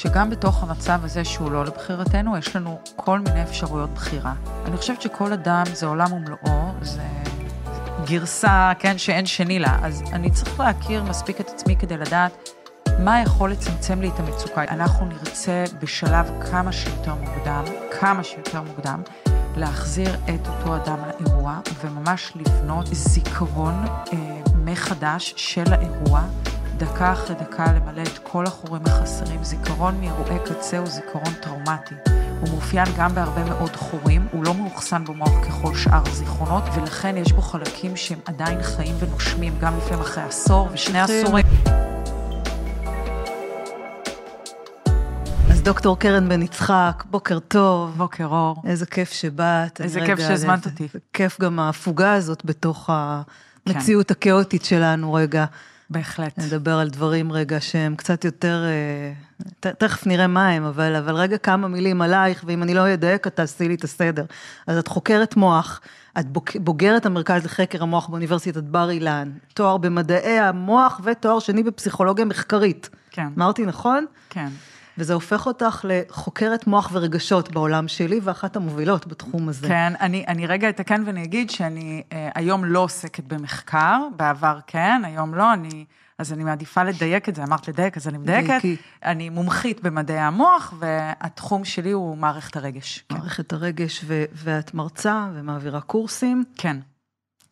שגם בתוך המצב הזה שהוא לא לבחירתנו, יש לנו כל מיני אפשרויות בחירה. אני חושבת שכל אדם זה עולם ומלואו, זה גרסה, כן, שאין שני לה, אז אני צריך להכיר מספיק את עצמי כדי לדעת מה יכול לצמצם לי את המצוקה. אנחנו נרצה בשלב כמה שיותר מוקדם, כמה שיותר מוקדם, להחזיר את אותו אדם לאירוע, וממש לבנות זיכרון אה, מחדש של האירוע. דקה אחרי דקה למלא את כל החורים החסרים. זיכרון מאירועי קצה הוא זיכרון טראומטי. הוא מאופיין גם בהרבה מאוד חורים, הוא לא מאוחסן במוח ככל שאר הזיכרונות, ולכן יש בו חלקים שהם עדיין חיים ונושמים, גם לפעמים אחרי עשור ושני עשורים. אז דוקטור קרן בן יצחק, בוקר טוב. בוקר אור. איזה כיף שבאת. איזה כיף שהזמנת אותי. כיף גם ההפוגה הזאת בתוך המציאות כן. הכאוטית שלנו רגע. בהחלט. נדבר על דברים רגע שהם קצת יותר, אה, תכף נראה מה הם, אבל, אבל רגע כמה מילים עלייך, ואם אני לא אדייק, את תעשי לי את הסדר. אז את חוקרת מוח, את בוגרת המרכז לחקר המוח באוניברסיטת בר אילן, תואר במדעי המוח ותואר שני בפסיכולוגיה מחקרית. כן. אמרתי נכון? כן. וזה הופך אותך לחוקרת מוח ורגשות בעולם שלי, ואחת המובילות בתחום הזה. כן, אני, אני רגע אתקן ואני אגיד שאני אה, היום לא עוסקת במחקר, בעבר כן, היום לא, אני... אז אני מעדיפה לדייק את זה, אמרת לדייק, אז אני מדייקת. דייקי. אני מומחית במדעי המוח, והתחום שלי הוא מערכת הרגש. כן. מערכת הרגש, ו- ואת מרצה ומעבירה קורסים. כן.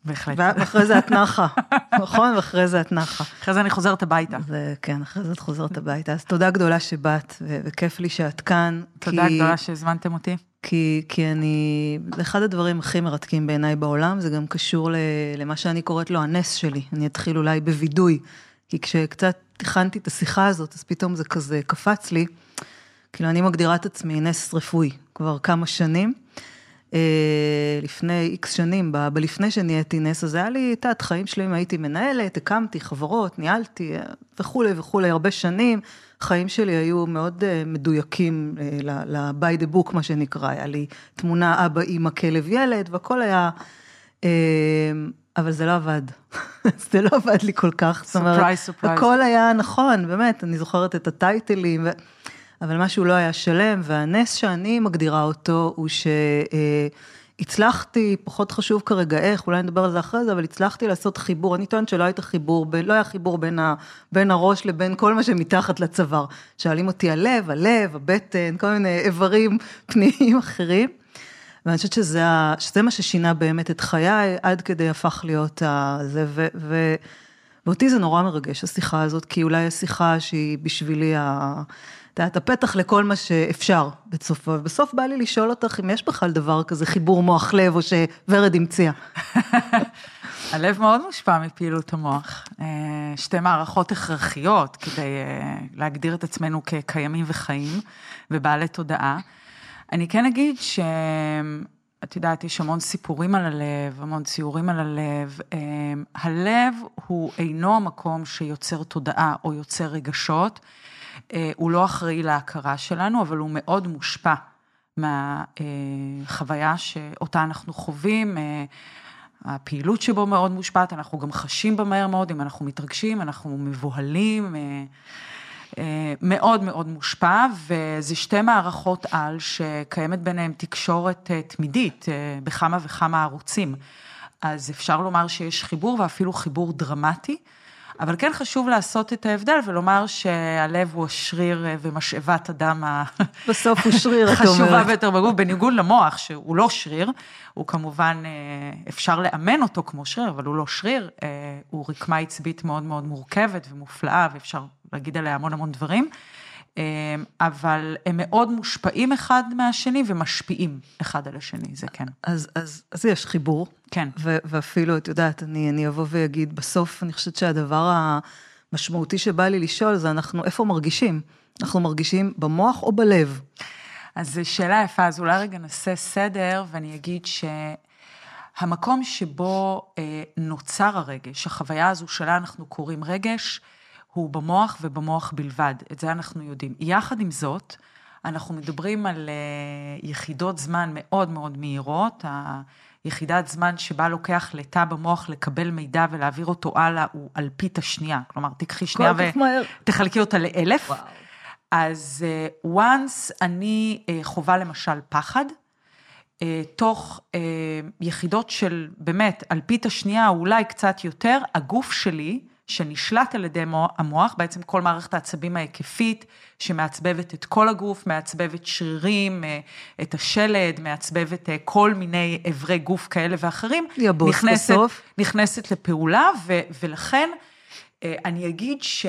בהחלט. ואחרי זה את נחה, נכון? ואחרי זה את נחה. אחרי זה אני חוזרת הביתה. כן, אחרי זה את חוזרת הביתה. אז תודה גדולה שבאת, וכיף לי שאת כאן. תודה כי... גדולה שהזמנתם אותי. כי, כי אני, אחד הדברים הכי מרתקים בעיניי בעולם, זה גם קשור למה שאני קוראת לו הנס שלי. אני אתחיל אולי בווידוי, כי כשקצת הכנתי את השיחה הזאת, אז פתאום זה כזה קפץ לי. כאילו, אני מגדירה את עצמי נס רפואי כבר כמה שנים. אה, לפני איקס שנים, בלפני שנהייתי נס, אז היה לי, את יודעת, חיים שלמים הייתי מנהלת, הקמתי חברות, ניהלתי אה, וכולי וכולי, הרבה שנים. החיים שלי היו מאוד אה, מדויקים ל-by the book, מה שנקרא, היה לי תמונה אבא, אימא, כלב, ילד, והכל היה... אבל זה לא עבד. זה לא עבד לי כל כך. surprise, surprise. הכל היה נכון, באמת, אני זוכרת את הטייטלים. ו... אבל משהו לא היה שלם, והנס שאני מגדירה אותו הוא שהצלחתי, פחות חשוב כרגע איך, אולי נדבר על זה אחרי זה, אבל הצלחתי לעשות חיבור, אני טוענת שלא הייתה חיבור, לא היה חיבור בין, ה, בין הראש לבין כל מה שמתחת לצוואר. שואלים אותי הלב, הלב, הבטן, כל מיני איברים פנימיים אחרים. ואני חושבת שזה, שזה מה ששינה באמת את חיי, עד כדי הפך להיות זה, ו, ו, ואותי זה נורא מרגש, השיחה הזאת, כי אולי השיחה שהיא בשבילי ה... את יודעת, הפתח לכל מה שאפשר בסופו, ובסוף בא לי לשאול אותך אם יש בכלל דבר כזה חיבור מוח לב, או שוורד המציאה. הלב מאוד מושפע מפעילות המוח. אה, שתי מערכות הכרחיות כדי אה, להגדיר את עצמנו כקיימים וחיים ובעלי תודעה. אני כן אגיד שאת יודעת, יש המון סיפורים על הלב, המון ציורים על הלב. אה, הלב הוא אינו המקום שיוצר תודעה או יוצר רגשות. אה, הוא לא אחראי להכרה שלנו, אבל הוא מאוד מושפע מהחוויה שאותה אנחנו חווים. אה, הפעילות שבו מאוד מושפעת, אנחנו גם חשים בה מהר מאוד, אם אנחנו מתרגשים, אנחנו מבוהלים, אה, מאוד מאוד מושפע, וזה שתי מערכות על שקיימת ביניהן תקשורת תמידית בכמה וכמה ערוצים. אז אפשר לומר שיש חיבור, ואפילו חיבור דרמטי. אבל כן חשוב לעשות את ההבדל ולומר שהלב הוא השריר אה, ומשאבת הדם בסוף הוא שריר, את אומרת. חשובה ביותר בגוף, בניגוד למוח, שהוא לא שריר, הוא כמובן, אה, אפשר לאמן אותו כמו שריר, אבל הוא לא שריר, אה, הוא רקמה עצבית מאוד מאוד מורכבת ומופלאה, ואפשר להגיד עליה המון המון דברים. אמ, אבל הם מאוד מושפעים אחד מהשני ומשפיעים אחד על השני, זה כן. אז, אז, אז יש חיבור. כן. ו, ואפילו, את יודעת, אני, אני אבוא ואגיד, בסוף אני חושבת שהדבר המשמעותי שבא לי לשאול זה אנחנו, איפה מרגישים? אנחנו מרגישים במוח או בלב? אז זו שאלה יפה, אז אולי רגע נעשה סדר ואני אגיד שהמקום שבו אה, נוצר הרגש, החוויה הזו שלה אנחנו קוראים רגש, הוא במוח ובמוח בלבד, את זה אנחנו יודעים. יחד עם זאת, אנחנו מדברים על אה, יחידות זמן מאוד מאוד מהירות, היחידת זמן שבה לוקח לתא במוח לקבל מידע ולהעביר אותו הלאה הוא אלפית השנייה, כלומר תקחי שנייה ותחלקי אותה לאלף. וואו. אז uh, once אני uh, חווה למשל פחד, uh, תוך uh, יחידות של באמת, אלפית השנייה, אולי קצת יותר, הגוף שלי, שנשלט על ידי המוח, בעצם כל מערכת העצבים ההיקפית, שמעצבבת את כל הגוף, מעצבבת שרירים, את השלד, מעצבבת כל מיני אברי גוף כאלה ואחרים. נכנסת, בסוף. נכנסת לפעולה, ו, ולכן אני אגיד ש...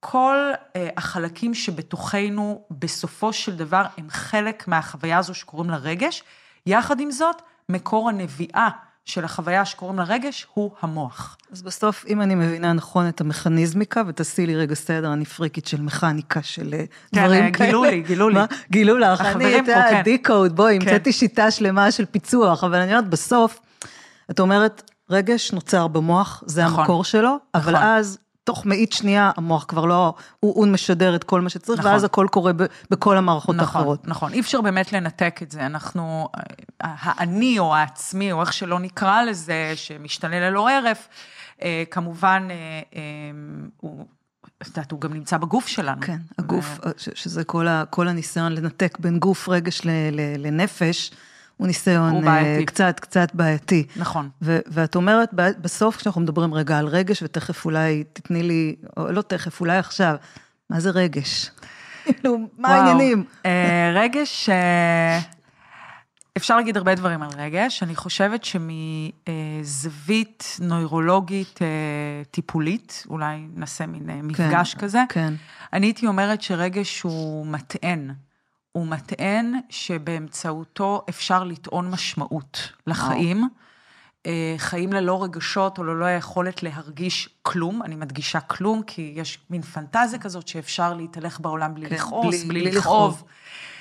כל אה, החלקים שבתוכנו, בסופו של דבר, הם חלק מהחוויה הזו שקוראים לה רגש. יחד עם זאת, מקור הנביאה של החוויה שקוראים לה רגש הוא המוח. אז בסוף, אם אני מבינה נכון את המכניזמיקה, ותעשי לי רגע סדר, אני פריקית של מכניקה, של אה, כן, דברים אה, כאלה. גילו לי, גילו לי. גילו לך, אני את ה-decode, בואי, כן. המצאתי שיטה שלמה של פיצוח, אבל אני אומרת, בסוף, את אומרת, רגש נוצר במוח, זה נכון, המקור שלו, אבל נכון. אז תוך מאית שנייה המוח כבר לא, הוא, הוא משדר את כל מה שצריך, נכון. ואז הכל קורה ב, בכל המערכות נכון, האחרות. נכון, אי אפשר באמת לנתק את זה. אנחנו, האני או העצמי, או איך שלא נקרא לזה, שמשתנה ללא הרף, אה, כמובן, אה, אה, הוא... את יודעת, הוא גם נמצא בגוף שלנו. כן, הגוף, ו... שזה כל, ה, כל הניסיון לנתק בין גוף, רגש ל, ל, לנפש, הוא ניסיון הוא בעייתי. קצת, קצת בעייתי. נכון. ו- ואת אומרת, בסוף כשאנחנו מדברים רגע על רגש, ותכף אולי תתני לי, או לא תכף, אולי עכשיו, מה זה רגש? כאילו, מה העניינים? אה, רגש, אה, אפשר להגיד הרבה דברים על רגש. אני חושבת שמזווית נוירולוגית אה, טיפולית, אולי נעשה מין כן, מפגש כזה, כן. אני הייתי אומרת שרגש הוא מטען. הוא מטען שבאמצעותו אפשר לטעון משמעות לחיים. אה, חיים ללא רגשות או ללא היכולת להרגיש כלום, אני מדגישה כלום, כי יש מין פנטזיה כזאת שאפשר להתהלך בעולם בלי כן, לכעוס, בלי, בלי לכאוב.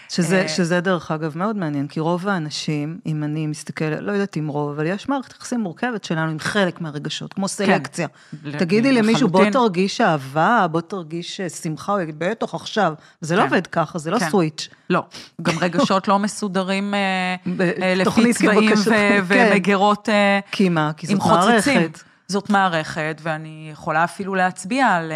שזה, אה, שזה דרך אגב מאוד מעניין, כי רוב האנשים, אם אני מסתכלת, לא יודעת אם רוב, אבל יש מערכת יחסים מורכבת שלנו עם חלק מהרגשות, כמו כן. סלקציה. כן, תגידי למישהו, בוא תרגיש אהבה, בוא תרגיש אה, שמחה, הוא יגיד, בטח עכשיו. זה לא כן. לא עובד ככה, זה לא כן. סוויץ'. לא, גם רגשות לא מסודרים אה, לפי צבעים כן. ומגירות זאת מערכת. זאת מערכת, ואני יכולה אפילו להצביע על...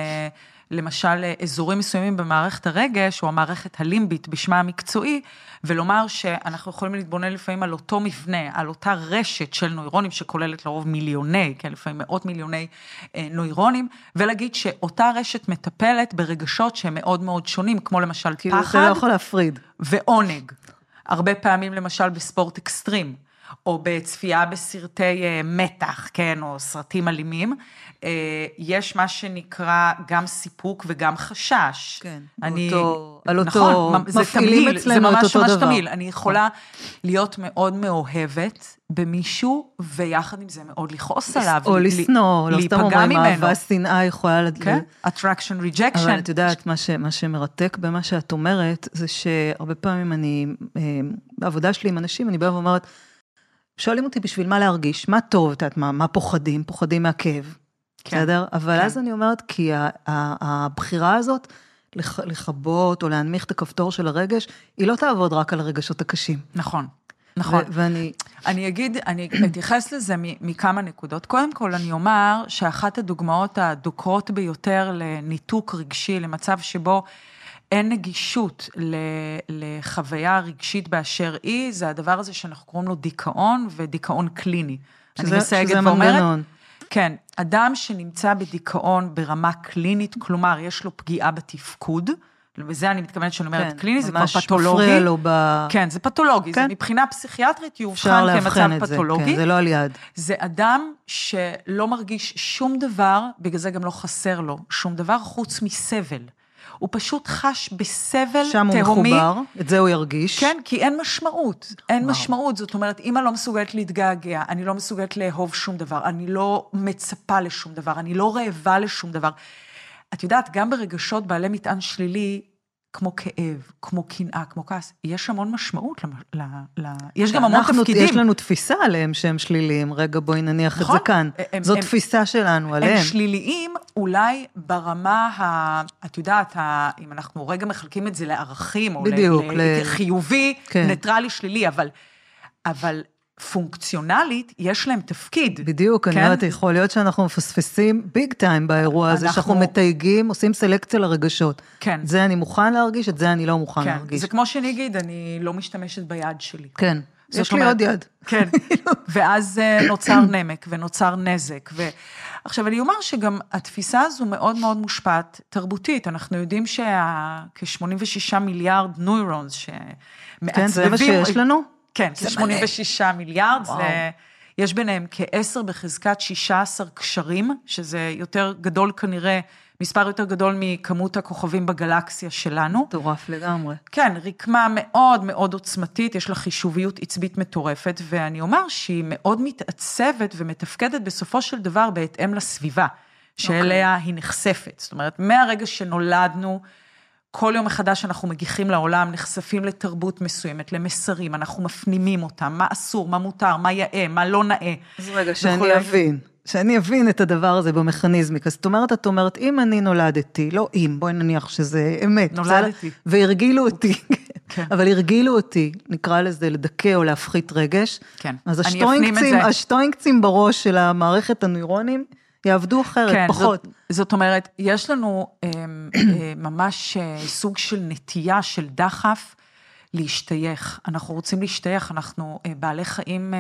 למשל אזורים מסוימים במערכת הרגש, או המערכת הלימבית בשמה המקצועי, ולומר שאנחנו יכולים להתבונן לפעמים על אותו מבנה, על אותה רשת של נוירונים שכוללת לרוב מיליוני, כן, לפעמים מאות מיליוני אה, נוירונים, ולהגיד שאותה רשת מטפלת ברגשות שהם מאוד מאוד שונים, כמו למשל כאילו פחד. כאילו אתה לא יכול להפריד. ועונג. הרבה פעמים למשל בספורט אקסטרים. או בצפייה בסרטי אה, מתח, כן, או סרטים אלימים, אה, יש מה שנקרא גם סיפוק וגם חשש. כן, אני, אותו, על נכון, אותו, זה מפעילים תמיל, אצלנו את אותו דבר. זה ממש ממש תמיל. אני יכולה להיות מאוד מאוהבת במישהו, ויחד עם זה מאוד לכעוס עליו. או לשנוא, לא סתם אומרים, אהבה, שנאה יכולה... כן, attraction, rejection. אבל את יודעת, מה, ש, מה שמרתק במה שאת אומרת, זה שהרבה פעמים אני, אה, בעבודה שלי עם אנשים, אני באה ואומרת, שואלים אותי בשביל מה להרגיש, מה טוב, את יודעת, מה, מה פוחדים? פוחדים מהכאב, כן, בסדר? אבל כן. אז אני אומרת, כי הבחירה הזאת, לכבות או להנמיך את הכפתור של הרגש, היא לא תעבוד רק על הרגשות הקשים. נכון. נכון. ואני... אני אגיד, אני אתייחס לזה מכמה נקודות. קודם כל, אני אומר שאחת הדוגמאות הדוקרות ביותר לניתוק רגשי, למצב שבו אין נגישות לחוויה רגשית באשר היא, זה הדבר הזה שאנחנו קוראים לו דיכאון ודיכאון קליני. שזה, אני מסייגת ואומרת, מנגנון. כן, אדם שנמצא בדיכאון ברמה קלינית, כלומר, יש לו פגיעה בתפקוד, וזה אני מתכוונת שאני אומרת כן, קליני, זה כבר פתולוגי. ממש מפריע לו ב... כן, זה פתולוגי, כן. זה מבחינה פסיכיאטרית יאובחן כמצב את פתולוגי. זה, כן, זה לא על יד. זה אדם שלא מרגיש שום דבר, בגלל זה גם לא חסר לו שום דבר, חוץ מסבל. הוא פשוט חש בסבל תהומי. שם הוא מחובר, את זה הוא ירגיש. כן, כי אין משמעות, אין וואו. משמעות. זאת אומרת, אימא לא מסוגלת להתגעגע, אני לא מסוגלת לאהוב שום דבר, אני לא מצפה לשום דבר, אני לא רעבה לשום דבר. את יודעת, גם ברגשות בעלי מטען שלילי, כמו כאב, כמו קנאה, כמו כעס, יש המון משמעות, ל, ל, ל, יש גם המון תפקידים. יש לנו תפיסה עליהם שהם שליליים, רגע בואי נניח נכון, את זה כאן. הם, זו הם, תפיסה שלנו עליהם. הם שליליים אולי ברמה, ה, את יודעת, ה, אם אנחנו רגע מחלקים את זה לערכים, או בדיוק, לחיובי, כן. ניטרלי, שלילי, אבל, אבל פונקציונלית, יש להם תפקיד. בדיוק, אני כן? אומרת, יכול להיות שאנחנו מפספסים big time באירוע הזה, אנחנו- שאנחנו מתייגים, עושים סלקציה לרגשות. כן. זה אני מוכן להרגיש, את זה אני לא מוכן כן, להרגיש. זה כמו שאני אגיד, אני לא משתמשת ביד שלי. כן, יש לי עוד יד. כן, ואז אה, נוצר נמק ונוצר נזק. ו... עכשיו, אני אומר שגם התפיסה הזו מאוד מאוד מושפעת תרבותית. אנחנו יודעים שכ-86 מיליארד נוירונס שמעצבבים... כן, זה מה שיש לנו? כן, זה כ-86 מיליארד, וואו. זה... יש ביניהם כ-10 בחזקת 16 קשרים, שזה יותר גדול כנראה, מספר יותר גדול מכמות הכוכבים בגלקסיה שלנו. מטורף לגמרי. כן, רקמה מאוד מאוד עוצמתית, יש לה חישוביות עצבית מטורפת, ואני אומר שהיא מאוד מתעצבת ומתפקדת בסופו של דבר בהתאם לסביבה, שאליה היא נחשפת. זאת אומרת, מהרגע שנולדנו, כל יום מחדש אנחנו מגיחים לעולם, נחשפים לתרבות מסוימת, למסרים, אנחנו מפנימים אותם, מה אסור, מה מותר, מה יאה, מה לא נאה. אז רגע. שאני אבין, שאני אבין את הדבר הזה במכניזמיקה. זאת אומרת, את אומרת, אם אני נולדתי, לא אם, בואי נניח שזה אמת. נולדתי. בסדר? והרגילו אותי, כן. אבל הרגילו אותי, נקרא לזה לדכא או להפחית רגש. כן, אז השטוינקצים, זה. השטוינקצים בראש של המערכת הנוירונים יעבדו אחרת, כן, פחות. זאת, זאת אומרת, יש לנו אה, אה, ממש אה, סוג של נטייה, של דחף, להשתייך. אנחנו רוצים להשתייך, אנחנו אה, בעלי חיים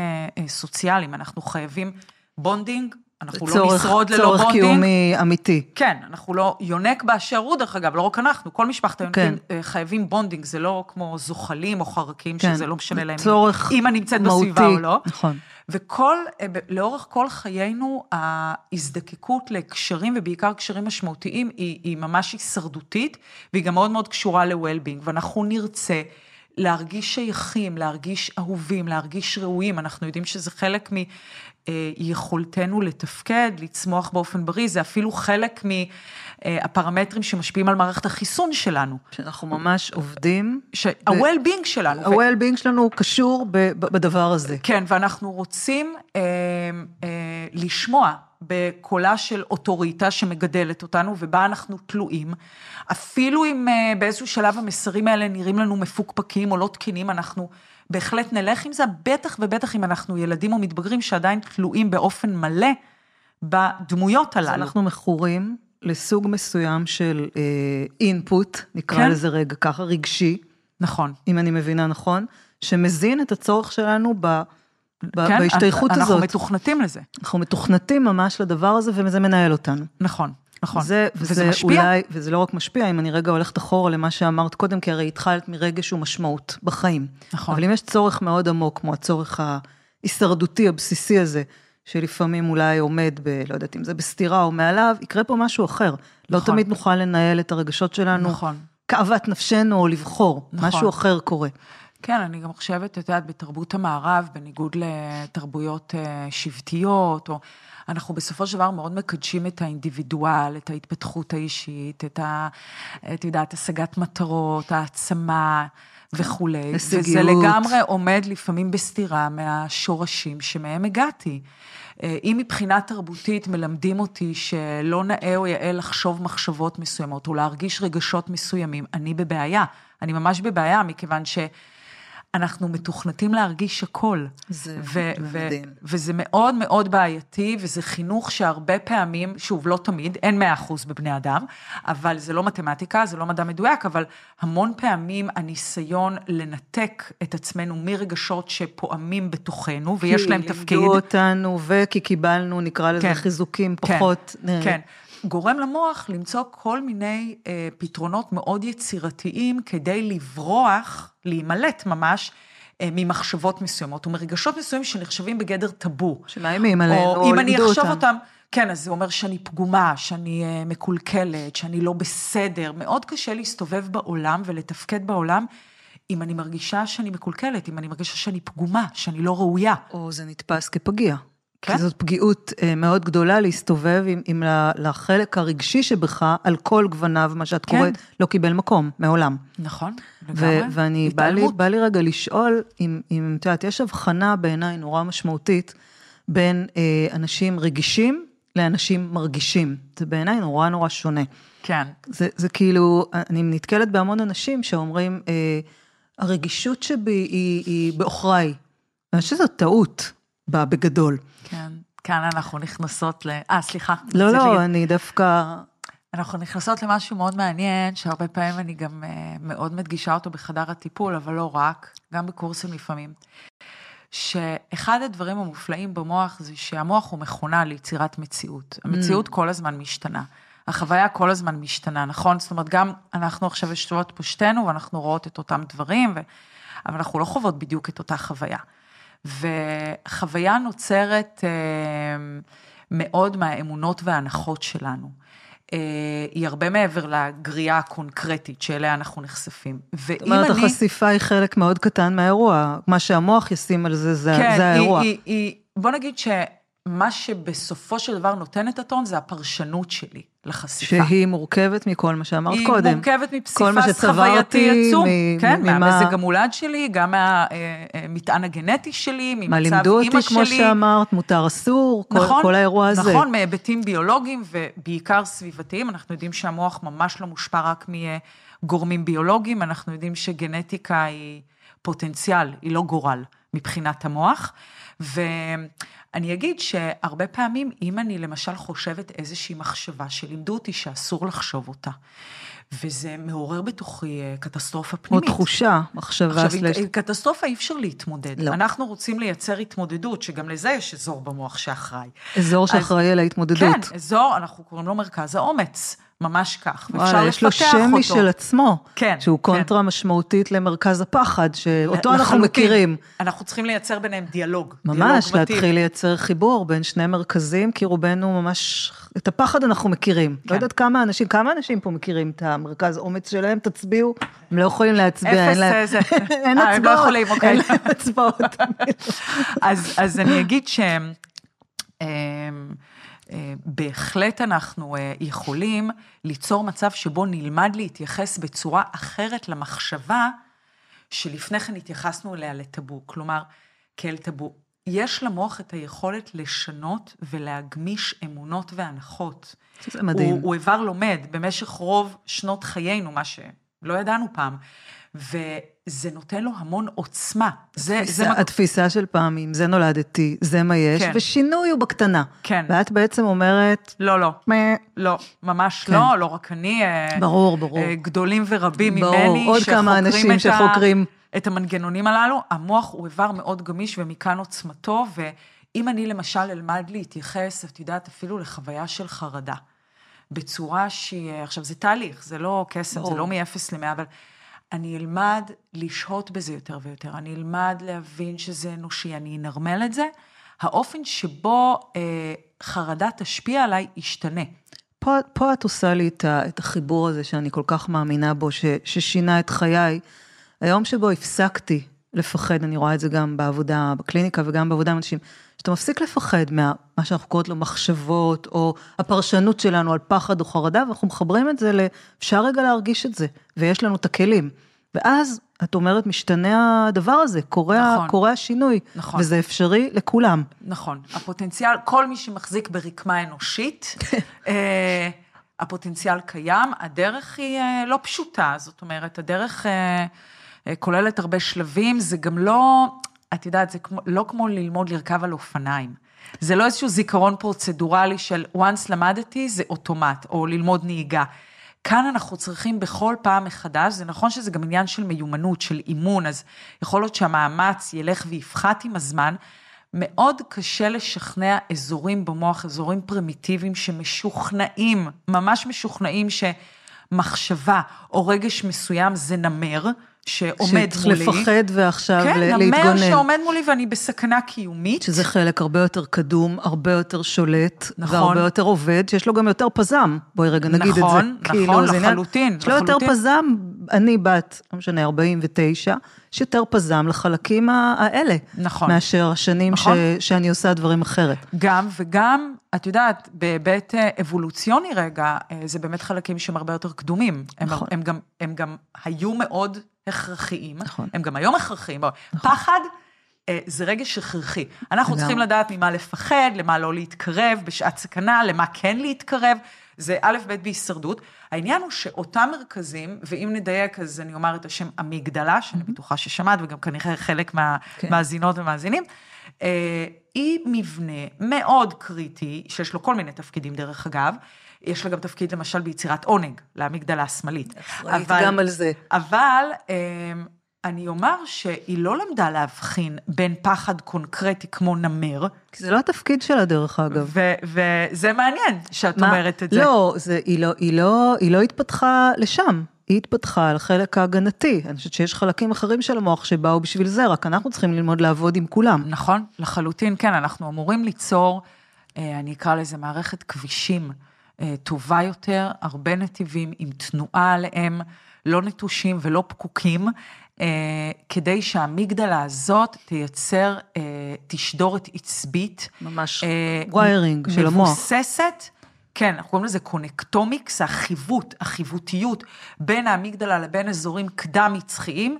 סוציאליים, אנחנו חייבים bonding, אנחנו לא צורך- נשרוד ללא צורך bonding. קיומי אמיתי. כן, אנחנו לא, יונק באשר הוא דרך אגב, לא רק אנחנו, כל משפחת היונקים כן. אה, חייבים bonding, זה לא כמו זוחלים או חרקים, כן, שזה לא משנה להם צורך אם אימא נמצאת מהותי, בסביבה או לא. נכון. וכל, אה, לאורך כל חיינו, ההזדקקות לקשרים, ובעיקר קשרים משמעותיים, היא, היא ממש הישרדותית, והיא גם מאוד מאוד קשורה ל-well-being, ואנחנו נרצה להרגיש שייכים, להרגיש אהובים, להרגיש ראויים, אנחנו יודעים שזה חלק מיכולתנו לתפקד, לצמוח באופן בריא, זה אפילו חלק מהפרמטרים שמשפיעים על מערכת החיסון שלנו, שאנחנו ממש עובדים. ה-well-being שלנו. ה-well-being שלנו קשור ב- ב- בדבר הזה. כן, ואנחנו רוצים אה, אה, לשמוע בקולה של אוטוריטה שמגדלת אותנו, ובה אנחנו תלויים. אפילו אם אה, באיזשהו שלב המסרים האלה נראים לנו מפוקפקים או לא תקינים, אנחנו בהחלט נלך עם זה, בטח ובטח אם אנחנו ילדים או מתבגרים שעדיין תלויים באופן מלא בדמויות אז הללו. אנחנו מכורים לסוג מסוים של אינפוט, נקרא כן. לזה רגע ככה, רגשי, נכון. אם אני מבינה נכון, שמזין את הצורך שלנו ב, ב, כן, בהשתייכות אנחנו הזאת. מתוכנתים לזה. אנחנו מתוכנתים ממש לדבר הזה, וזה מנהל אותנו. נכון, נכון. זה, וזה וזה משפיע. אולי, וזה לא רק משפיע, אם אני רגע הולכת אחורה למה שאמרת קודם, כי הרי התחלת מרגש ומשמעות בחיים. נכון. אבל אם יש צורך מאוד עמוק, כמו הצורך ההישרדותי הבסיסי הזה, שלפעמים אולי עומד ב... לא יודעת אם זה בסתירה או מעליו, יקרה פה משהו אחר. לא נכון. תמיד נוכל לנהל את הרגשות שלנו. נכון. כאוות נפשנו או לבחור, נכון. משהו אחר קורה. כן, אני גם חושבת, את יודעת, בתרבות המערב, בניגוד לתרבויות אה, שבטיות, או... אנחנו בסופו של דבר מאוד מקדשים את האינדיבידואל, את ההתפתחות האישית, את ה... את יודעת, השגת מטרות, העצמה וכולי. וזה הישגיות. לגמרי עומד לפעמים בסתירה מהשורשים שמהם הגעתי. אה, אם מבחינה תרבותית מלמדים אותי שלא נאה או יאה לחשוב מחשבות מסוימות, או להרגיש רגשות מסוימים, אני בבעיה. אני ממש בבעיה, מכיוון ש... אנחנו מתוכנתים להרגיש הכל. זה ו- ו- מדהים. וזה מאוד מאוד בעייתי, וזה חינוך שהרבה פעמים, שוב, לא תמיד, אין מאה אחוז בבני אדם, אבל זה לא מתמטיקה, זה לא מדע מדויק, אבל המון פעמים הניסיון לנתק את עצמנו מרגשות שפועמים בתוכנו, ויש להם תפקיד. כי לימדו אותנו, וכי קיבלנו, נקרא לזה, כן. חיזוקים כן, פחות... אה, כן. גורם למוח למצוא כל מיני אה, פתרונות מאוד יצירתיים כדי לברוח, להימלט ממש, אה, ממחשבות מסוימות, או מרגשות מסוימים שנחשבים בגדר טאבו. שמאיימים עלינו, או או אם אני אחשוב אותם. אותם, כן, אז זה אומר שאני פגומה, שאני אה, מקולקלת, שאני לא בסדר. מאוד קשה להסתובב בעולם ולתפקד בעולם. אם אני מרגישה שאני מקולקלת, אם אני מרגישה שאני פגומה, שאני לא ראויה. או זה נתפס כפגיע. כן. כי זאת פגיעות אה, מאוד גדולה להסתובב עם, עם לחלק הרגשי שבך, על כל גווניו, מה שאת כן. קוראת, לא קיבל מקום, מעולם. נכון, לגמרי. ואני, בא לי. בא לי רגע לשאול, אם, אם את יודעת, יש הבחנה בעיניי נורא משמעותית בין אה, אנשים רגישים לאנשים מרגישים. זה בעיניי נורא נורא שונה. כן, זה, זה כאילו, אני נתקלת בהמון אנשים שאומרים, אה, הרגישות שבי היא, היא בעוכריי. אני חושבת שזו טעות, בגדול. כן, כאן אנחנו נכנסות ל... אה, סליחה. לא, לא, לי... אני דווקא... אנחנו נכנסות למשהו מאוד מעניין, שהרבה פעמים אני גם uh, מאוד מדגישה אותו בחדר הטיפול, אבל לא רק, גם בקורסים לפעמים. שאחד הדברים המופלאים במוח זה שהמוח הוא מכונה ליצירת מציאות. המציאות mm. כל הזמן משתנה. החוויה כל הזמן משתנה, נכון? זאת אומרת, גם אנחנו עכשיו יושבות פה שתינו, ואנחנו רואות את אותם דברים, ו... אבל אנחנו לא חוות בדיוק את אותה חוויה. וחוויה נוצרת אה, מאוד מהאמונות וההנחות שלנו. אה, היא הרבה מעבר לגריעה הקונקרטית שאליה אנחנו נחשפים. זאת אומרת, אני... החשיפה היא חלק מאוד קטן מהאירוע, מה שהמוח ישים על זה, זה, כן, זה האירוע. כן, היא, היא, בוא נגיד ש... מה שבסופו של דבר נותן את הטון זה הפרשנות שלי לחשיפה. שהיא מורכבת מכל מה שאמרת היא קודם. היא מורכבת מפסיפס חווייתי עצום. מ- כן, ממה... מהמזג המולד שלי, גם מהמטען הגנטי שלי, ממצב אימא שלי. מה לימדו אותי, כמו שאמרת, מותר אסור, נכון, כל, כל האירוע הזה. נכון, מהיבטים ביולוגיים ובעיקר סביבתיים. אנחנו יודעים שהמוח ממש לא מושפע רק מגורמים ביולוגיים, אנחנו יודעים שגנטיקה היא פוטנציאל, היא לא גורל מבחינת המוח. ו... אני אגיד שהרבה פעמים, אם אני למשל חושבת איזושהי מחשבה שלימדו אותי שאסור לחשוב אותה, וזה מעורר בתוכי אה, קטסטרופה פנימית. או תחושה, מחשבה עכשיו, סלש... קטסטרופה אי אפשר להתמודד. לא. אנחנו רוצים לייצר התמודדות, שגם לזה יש אזור במוח שאחראי. אזור שאחראי על ההתמודדות. כן, אזור, אנחנו קוראים לו מרכז האומץ. ממש כך, ואפשר לפתח אותו. יש לו שם משל עצמו, כן, שהוא כן. קונטרה משמעותית למרכז הפחד, שאותו אנחנו מכירים. אנחנו צריכים לייצר ביניהם דיאלוג. ממש, דיאלוג להתחיל לייצר חיבור בין שני מרכזים, כי רובנו ממש, את הפחד אנחנו מכירים. לא כן. לא יודעת כמה אנשים, כמה אנשים פה מכירים את המרכז אומץ שלהם, תצביעו, הם לא יכולים להצביע, אין להם, איזה, אין הצבעות. הם לא יכולים, אוקיי. אין להם הצבעות. אז אני אגיד שהם... בהחלט אנחנו אה, יכולים ליצור מצב שבו נלמד להתייחס בצורה אחרת למחשבה שלפני כן התייחסנו אליה לטאבו, כלומר, כאל טאבו. יש למוח את היכולת לשנות ולהגמיש אמונות והנחות. זה מדהים. הוא, הוא איבר לומד במשך רוב שנות חיינו, מה שלא ידענו פעם. וזה נותן לו המון עוצמה. זה, התפיסה, זה... התפיסה של פעם, אם זה נולדתי, זה מה יש, כן. ושינוי הוא בקטנה. כן. ואת בעצם אומרת... לא, לא. מה... לא, ממש כן. לא, לא רק אני. אה, ברור, ברור. אה, גדולים ורבים ברור, ממני, עוד כמה אנשים את שחוקרים. ה, את המנגנונים הללו. המוח הוא איבר מאוד גמיש, ומכאן עוצמתו, ואם אני למשל אלמד להתייחס, את יודעת, אפילו לחוויה של חרדה. בצורה שהיא, עכשיו זה תהליך, זה לא קסם, זה לא מ-0 ל-100, אבל אני אלמד לשהות בזה יותר ויותר, אני אלמד להבין שזה אנושי, אני אנרמל את זה, האופן שבו אה, חרדה תשפיע עליי ישתנה. פה, פה את עושה לי את, ה, את החיבור הזה שאני כל כך מאמינה בו, ש, ששינה את חיי. היום שבו הפסקתי לפחד, אני רואה את זה גם בעבודה בקליניקה וגם בעבודה עם אנשים, שאתה מפסיק לפחד מה שאנחנו קוראות לו מחשבות, או הפרשנות שלנו על פחד או חרדה, ואנחנו מחברים את זה ל... אפשר רגע להרגיש את זה, ויש לנו את הכלים. ואז, את אומרת, משתנה הדבר הזה, קורה, נכון, קורה השינוי, נכון. וזה אפשרי לכולם. נכון, הפוטנציאל, כל מי שמחזיק ברקמה אנושית, אה, הפוטנציאל קיים, הדרך היא אה, לא פשוטה, זאת אומרת, הדרך אה, כוללת הרבה שלבים, זה גם לא, את יודעת, זה כמו, לא כמו ללמוד לרכב על אופניים. זה לא איזשהו זיכרון פרוצדורלי של once למדתי, זה אוטומט, או ללמוד נהיגה. כאן אנחנו צריכים בכל פעם מחדש, זה נכון שזה גם עניין של מיומנות, של אימון, אז יכול להיות שהמאמץ ילך ויפחת עם הזמן. מאוד קשה לשכנע אזורים במוח, אזורים פרימיטיביים שמשוכנעים, ממש משוכנעים שמחשבה או רגש מסוים זה נמר, שעומד מולי. שצריך לפחד ועכשיו כן, להתגונן. כן, נמר שעומד מולי ואני בסכנה קיומית. שזה חלק הרבה יותר קדום, הרבה יותר שולט, נכון. והרבה יותר עובד, שיש לו גם יותר פזם, בואי רגע נגיד נכון, את זה. נכון, כאילו, לחלוטין. יש לו יותר פזם, אני בת, לא משנה, 49, יש יותר פזם לחלקים האלה. נכון. מאשר השנים נכון. ש, שאני עושה דברים אחרת. גם וגם, את יודעת, בהיבט אה, אבולוציוני רגע, אה, זה באמת חלקים שהם הרבה יותר קדומים. נכון. הם, הם, גם, הם גם היו מאוד הכרחיים. נכון. הם גם היום הכרחיים. נכון. פחד אה, זה רגש הכרחי. אנחנו צריכים לדעת ממה לפחד, למה לא להתקרב בשעת סכנה, למה כן להתקרב. זה א', ב' בהישרדות. העניין הוא שאותם מרכזים, ואם נדייק, אז אני אומר את השם אמיגדלה, שאני בטוחה ששמעת, וגם כנראה חלק מהמאזינות כן. ומאזינים. אה, היא מבנה מאוד קריטי, שיש לו כל מיני תפקידים דרך אגב. יש לה גם תפקיד למשל ביצירת עונג, לאמיגדלה השמאלית. אחראית גם על זה. אבל אה, אני אומר שהיא לא למדה להבחין בין פחד קונקרטי כמו נמר. כי זה לא התפקיד שלה דרך אגב. וזה מעניין שאת מה? אומרת את זה. לא, זה, היא, לא, היא, לא, היא לא התפתחה לשם. היא התפתחה על החלק ההגנתי. אני חושבת שיש חלקים אחרים של המוח שבאו בשביל זה, רק אנחנו צריכים ללמוד לעבוד עם כולם. נכון, לחלוטין, כן, אנחנו אמורים ליצור, אה, אני אקרא לזה מערכת כבישים טובה יותר, הרבה נתיבים עם תנועה עליהם, לא נטושים ולא פקוקים, אה, כדי שהאמיגדלה הזאת תייצר תשדורת עצבית. ממש wiring של המוח. מבוססת. כן, אנחנו קוראים לזה connectomics, החיווט, החיוותיות בין האמיגדלה לבין אזורים קדם-מצחיים.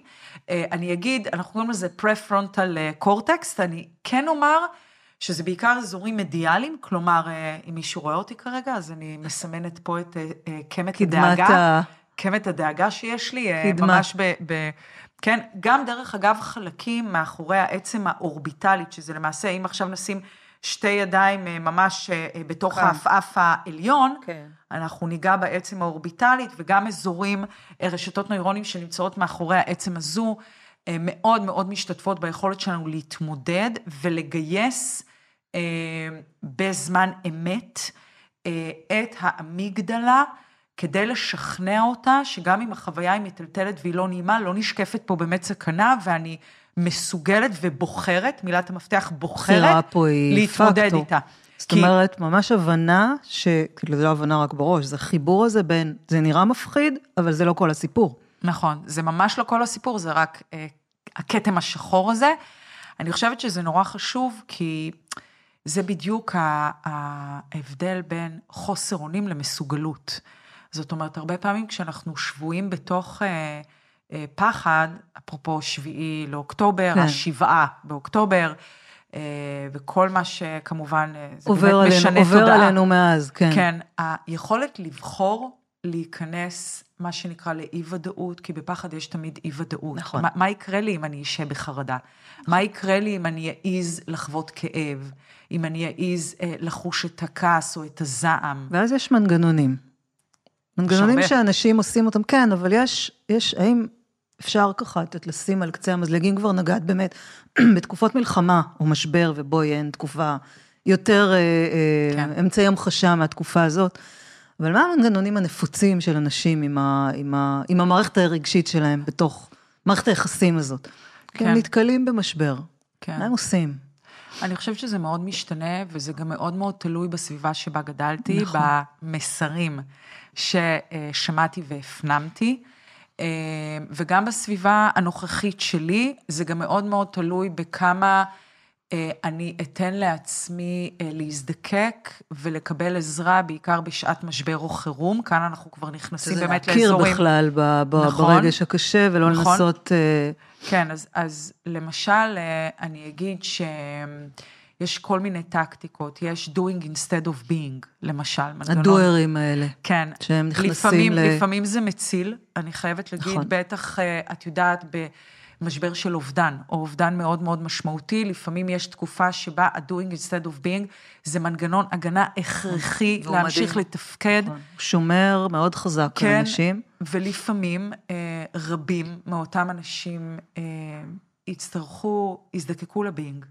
אה, אני אגיד, אנחנו קוראים לזה prefrontal cortex, אני כן אומר שזה בעיקר אזורים מדיאליים, כלומר, אה, אם מישהו רואה אותי כרגע, אז אני מסמנת פה את אה, קמת הדאגה. ה... קמת הדאגה שיש לי, קדמת. ממש ב... ב כן, גם דרך אגב חלקים מאחורי העצם האורביטלית, שזה למעשה, אם עכשיו נשים שתי ידיים אה, ממש אה, אה, בתוך כן. העפעף העליון, כן. אנחנו ניגע בעצם האורביטלית וגם אזורים, רשתות נוירונים שנמצאות מאחורי העצם הזו, מאוד מאוד משתתפות ביכולת שלנו להתמודד ולגייס בזמן אמת את האמיגדלה. כדי לשכנע אותה שגם אם החוויה היא מטלטלת והיא לא נעימה, לא נשקפת פה באמת סכנה, ואני מסוגלת ובוחרת, מילת המפתח בוחרת, להתמודד פקטור. איתה. זאת כי... אומרת, ממש הבנה, שכאילו זה לא הבנה רק בראש, זה חיבור הזה בין, זה נראה מפחיד, אבל זה לא כל הסיפור. נכון, זה ממש לא כל הסיפור, זה רק אה, הכתם השחור הזה. אני חושבת שזה נורא חשוב, כי זה בדיוק ההבדל בין חוסר אונים למסוגלות. זאת אומרת, הרבה פעמים כשאנחנו שבויים בתוך... אה, אה, פחד, אפרופו שביעי לאוקטובר, כן. השבעה באוקטובר, אה, וכל מה שכמובן, אה, זה באמת עלינו, משנה עובר תודעה. עובר עלינו מאז, כן. כן, היכולת לבחור להיכנס, מה שנקרא, לאי-ודאות, כי בפחד יש תמיד אי-ודאות. נכון. מה, מה יקרה לי אם אני אשב בחרדה? נכון. מה יקרה לי אם אני אעז לחוות כאב? אם אני אעז אה, לחוש את הכעס או את הזעם? ואז יש מנגנונים. מנגנונים שאנשים עושים אותם, כן, אבל יש, יש, האם אפשר ככה לתת לשים על קצה המזלגים, כבר נגעת באמת בתקופות מלחמה או משבר, ובואי אין תקופה יותר אה, אה, כן. אמצעי המחשה מהתקופה הזאת. אבל מה המנגנונים הנפוצים של אנשים עם, ה, עם, ה, עם המערכת הרגשית שלהם בתוך מערכת היחסים הזאת? כן. הם נתקלים במשבר. כן. מה הם עושים? אני חושבת שזה מאוד משתנה, וזה גם מאוד מאוד תלוי בסביבה שבה גדלתי, נכון. במסרים ששמעתי והפנמתי. אה, וגם בסביבה הנוכחית שלי, זה גם מאוד מאוד תלוי בכמה אני אתן לעצמי אה, להזדקק ולקבל עזרה, בעיקר בשעת משבר או חירום. כאן אנחנו כבר נכנסים באמת לאזורים... זה להכיר בכלל ב- נכון, ברגש הקשה ולא נכון, לנסות... כן, אז, אז למשל, אני אגיד ש... יש כל מיני טקטיקות, יש doing instead of being, למשל, מנגנון. הדוארים האלה. כן. שהם נכנסים לפעמים, ל... לפעמים זה מציל, אני חייבת להגיד, נכון. בטח, אה, את יודעת, במשבר של אובדן, או אובדן מאוד מאוד משמעותי, לפעמים יש תקופה שבה ה-doing instead of being, זה מנגנון הגנה הכרחי להמשיך מדהים. לתפקד. נכון. שומר מאוד חזק כן, לאנשים. ולפעמים אה, רבים מאותם אנשים אה, יצטרכו, יזדקקו לבינג.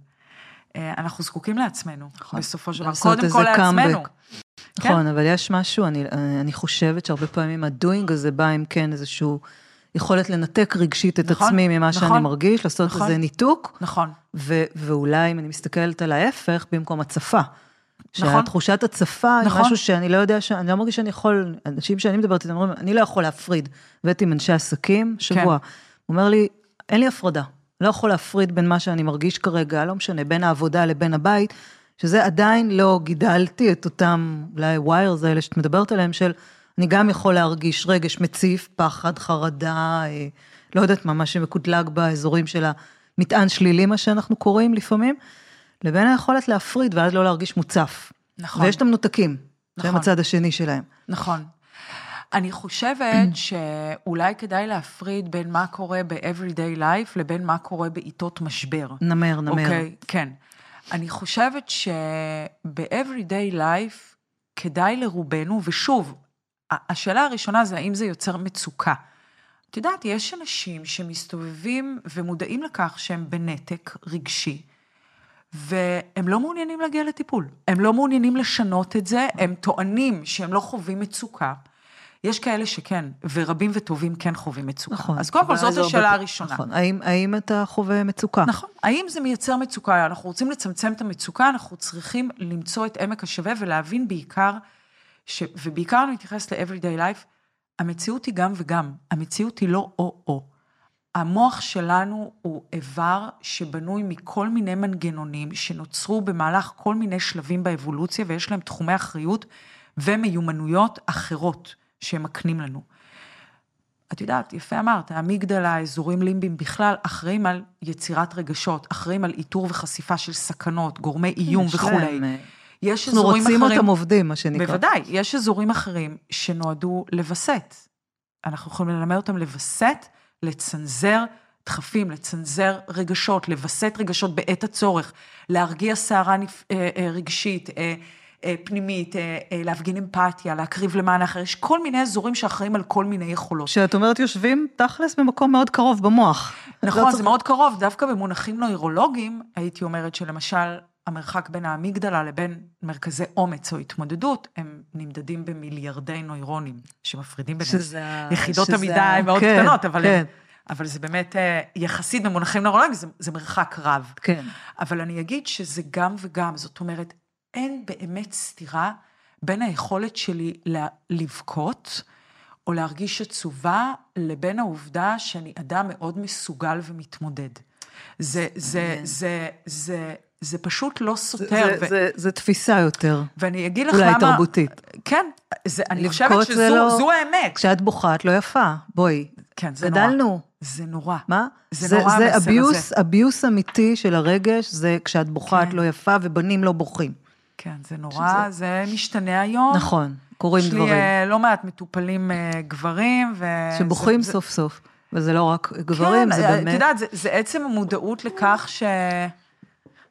אה, אנחנו זקוקים לעצמנו, נכון. בסופו של דבר, קודם כל לעצמנו. כן. נכון, אבל יש משהו, אני, אני חושבת שהרבה פעמים הדוינג הזה בא עם כן איזשהו יכולת לנתק רגשית את נכון, עצמי ממה נכון, שאני מרגיש, לעשות נכון, איזה ניתוק. נכון. ו, ואולי אם אני מסתכלת על ההפך, במקום הצפה. נכון. שהתחושת הצפה נכון. היא משהו שאני לא יודע, אני לא מרגיש שאני יכול, אנשים שאני מדברת איתם אומרים, אני לא יכול להפריד. הבאתי עם אנשי עסקים, שבוע. כן. הוא אומר לי, אין לי הפרדה. לא יכול להפריד בין מה שאני מרגיש כרגע, לא משנה, בין העבודה לבין הבית, שזה עדיין לא גידלתי את אותם, אולי וויירס האלה שאת מדברת עליהם, של אני גם יכול להרגיש רגש מציף, פחד, חרדה, אה, לא יודעת מה, מה שמקוטלג באזורים של המטען שלילי, מה שאנחנו קוראים לפעמים, לבין היכולת להפריד ואז לא להרגיש מוצף. נכון. ויש את המנותקים. שהם הצד השני שלהם. נכון. אני חושבת שאולי כדאי להפריד בין מה קורה ב-everyday life לבין מה קורה בעיתות משבר. נמר, נמר. אוקיי, כן. אני חושבת שב-everyday life כדאי לרובנו, ושוב, השאלה הראשונה זה האם זה יוצר מצוקה. את יודעת, יש אנשים שמסתובבים ומודעים לכך שהם בנתק רגשי, והם לא מעוניינים להגיע לטיפול. הם לא מעוניינים לשנות את זה, הם טוענים שהם לא חווים מצוקה. יש כאלה שכן, ורבים וטובים כן חווים מצוקה. נכון. אז קודם כל, זאת השאלה הראשונה. נכון. האם, האם אתה חווה מצוקה? נכון. האם זה מייצר מצוקה? אנחנו רוצים לצמצם את המצוקה, אנחנו צריכים למצוא את עמק השווה ולהבין בעיקר, ש... ובעיקר אני מתייחס ל-everyday life, המציאות היא גם וגם. המציאות היא לא או-או. המוח שלנו הוא איבר שבנוי מכל מיני מנגנונים שנוצרו במהלך כל מיני שלבים באבולוציה, ויש להם תחומי אחריות ומיומנויות אחרות. שהם מקנים לנו. את יודעת, יפה אמרת, האמיגדלה, אזורים לימביים בכלל, אחראים על יצירת רגשות, אחראים על איתור וחשיפה של סכנות, גורמי איום וכולי. אה, יש אזורים אחרים... אנחנו רוצים אותם עובדים, מה שנקרא. בוודאי, יש אזורים אחרים שנועדו לווסת. אנחנו יכולים ללמד אותם לווסת, לצנזר דחפים, לצנזר רגשות, לווסת רגשות בעת הצורך, להרגיע סערה אה, אה, רגשית, אה, פנימית, להפגין אמפתיה, להקריב למען האחר, יש כל מיני אזורים שאחראים על כל מיני יכולות. שאת אומרת יושבים תכלס במקום מאוד קרוב במוח. נכון, זה מאוד קרוב, דווקא במונחים נוירולוגיים, הייתי אומרת שלמשל, המרחק בין האמיגדלה לבין מרכזי אומץ או התמודדות, הם נמדדים במיליארדי נוירונים, שמפרידים ביניהם. שזה... יחידות המידה הן מאוד כן, קטנות, אבל כן. הם... אבל זה באמת, יחסית במונחים נוירולוגיים, זה, זה מרחק רב. כן. אבל אני אגיד שזה גם וגם, זאת אומרת, אין באמת סתירה בין היכולת שלי לבכות או להרגיש עצובה, לבין העובדה שאני אדם מאוד מסוגל ומתמודד. זה, זה, זה, זה, זה פשוט לא סותר. זה, ו... זה, זה תפיסה יותר. ואני אגיד לך אולי למה... אולי תרבותית. כן, זה, אני חושבת שזו לא... האמת. כשאת בוכה את לא יפה, בואי. כן, זה גדלנו. נורא. גדלנו. זה נורא. מה? זה, זה נורא המסר הזה. זה אביוס, אמיתי של הרגש, זה כשאת בוכה כן. את לא יפה ובנים לא בוכים. כן, זה נורא, שזה... זה משתנה היום. נכון, קורים דברים. יש לי לא מעט מטופלים אה, גברים, ו... שבוחרים זה, סוף סוף, וזה לא רק גברים, כן, זה באמת... את יודעת, זה, זה עצם המודעות לכך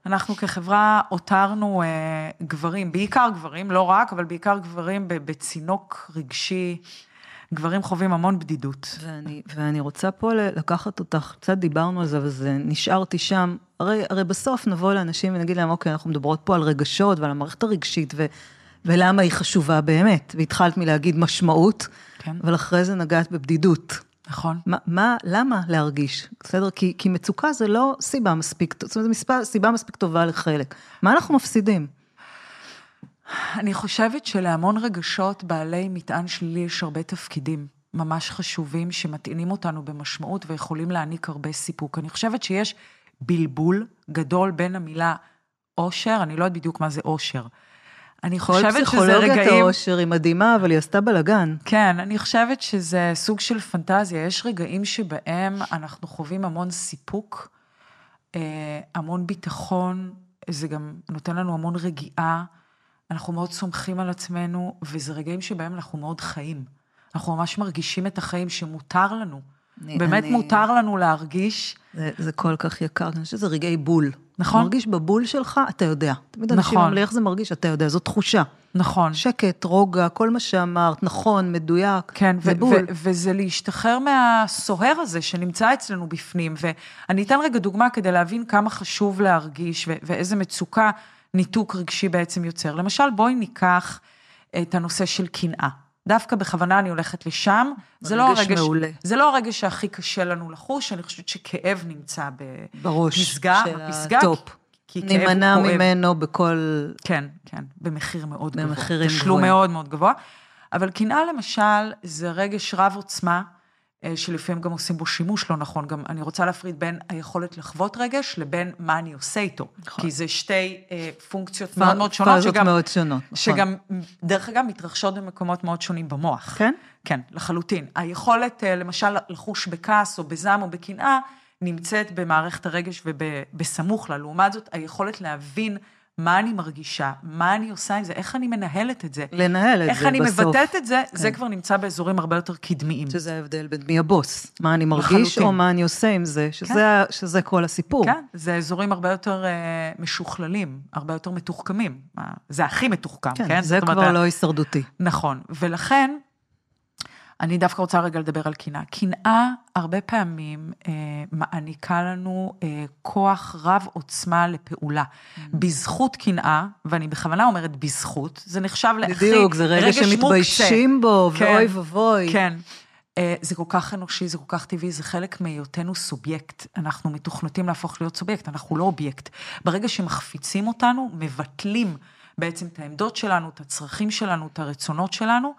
שאנחנו כחברה הותרנו אה, גברים, בעיקר גברים, לא רק, אבל בעיקר גברים בצינוק רגשי. גברים חווים המון בדידות. ואני, ואני רוצה פה לקחת אותך, קצת דיברנו על זה, וזה נשארתי שם. הרי, הרי בסוף נבוא לאנשים ונגיד להם, אוקיי, אנחנו מדברות פה על רגשות ועל המערכת הרגשית, ו, ולמה היא חשובה באמת. והתחלת מלהגיד משמעות, כן. אבל אחרי זה נגעת בבדידות. נכון. מה, מה, למה להרגיש? בסדר? כי, כי מצוקה זה לא סיבה מספיק, זאת אומרת, זו סיבה מספיק טובה לחלק. מה אנחנו מפסידים? אני חושבת שלהמון רגשות בעלי מטען שלילי יש הרבה תפקידים ממש חשובים שמטעינים אותנו במשמעות ויכולים להעניק הרבה סיפוק. אני חושבת שיש בלבול גדול בין המילה אושר, אני לא יודעת בדיוק מה זה אושר. אני חושבת שזה רגעים... פסיכולוגיית האושר היא מדהימה, אבל היא עשתה בלאגן. כן, אני חושבת שזה סוג של פנטזיה. יש רגעים שבהם אנחנו חווים המון סיפוק, אה, המון ביטחון, זה גם נותן לנו המון רגיעה. אנחנו מאוד סומכים על עצמנו, וזה רגעים שבהם אנחנו מאוד חיים. אנחנו ממש מרגישים את החיים שמותר לנו. אני, באמת אני... מותר לנו להרגיש. זה, זה כל כך יקר, אני חושבת שזה רגעי בול. נכון. מרגיש בבול שלך, אתה יודע. תמיד אנשים נכון. אומרים לי, איך זה מרגיש? אתה יודע, זו תחושה. נכון. שקט, רוגע, כל מה שאמרת, נכון, מדויק, כן, זה בול. וזה להשתחרר מהסוהר הזה שנמצא אצלנו בפנים. ואני אתן רגע דוגמה כדי להבין כמה חשוב להרגיש ואיזה מצוקה ניתוק רגשי בעצם יוצר. למשל, בואי ניקח את הנושא של קנאה. דווקא בכוונה אני הולכת לשם. זה לא הרגש מעולה. זה לא הרגש שהכי קשה לנו לחוש, אני חושבת שכאב נמצא בפסגה, בראש של ה top. כי נימנע ממנו בכל... כן, כן, במחיר מאוד גבוה. במחירים גבוהים. תשלום מאוד מאוד גבוה. אבל קנאה למשל, זה רגש רב עוצמה, שלפעמים גם עושים בו שימוש לא נכון. גם אני רוצה להפריד בין היכולת לחוות רגש לבין מה אני עושה איתו. נכון. כי זה שתי אה, פונקציות מאוד מאוד שונות. פאזות מאוד שונות, נכון. שגם, דרך אגב, מתרחשות במקומות מאוד שונים במוח. כן? כן, לחלוטין. היכולת, אה, למשל, לחוש בכעס או בזעם או בקנאה, נמצאת במערכת הרגש ובסמוך לה. לעומת זאת, היכולת להבין מה אני מרגישה, מה אני עושה עם זה, איך אני מנהלת את זה. לנהל את איך זה אני בסוף. מבטאת את זה, זה כן. כבר נמצא באזורים הרבה יותר קדמיים. שזה ההבדל בין מי הבוס, מה אני מרגיש לחלוטין. או מה אני עושה עם זה, שזה, ה- שזה כל הסיפור. כן, זה אזורים הרבה יותר אה, משוכללים, הרבה יותר מתוחכמים. אה, זה הכי מתוחכם, כן? כן, זה אומרת, כבר ה- לא הישרדותי. נכון, ולכן, אני דווקא רוצה רגע לדבר על קנאה. קנאה הרבה פעמים אה, מעניקה לנו אה, כוח רב עוצמה לפעולה. Mm. בזכות קנאה, ואני בכוונה אומרת בזכות, זה נחשב להכי בדיוק, זה רגע רגש שמתביישים. בו, כן, ואוי ואבוי. כן. אה, זה כל כך אנושי, זה כל כך טבעי, זה חלק מהיותנו סובייקט. אנחנו מתוכנתים להפוך להיות סובייקט, אנחנו לא אובייקט. ברגע שמחפיצים אותנו, מבטלים בעצם את העמדות שלנו, את הצרכים שלנו, את הרצונות שלנו,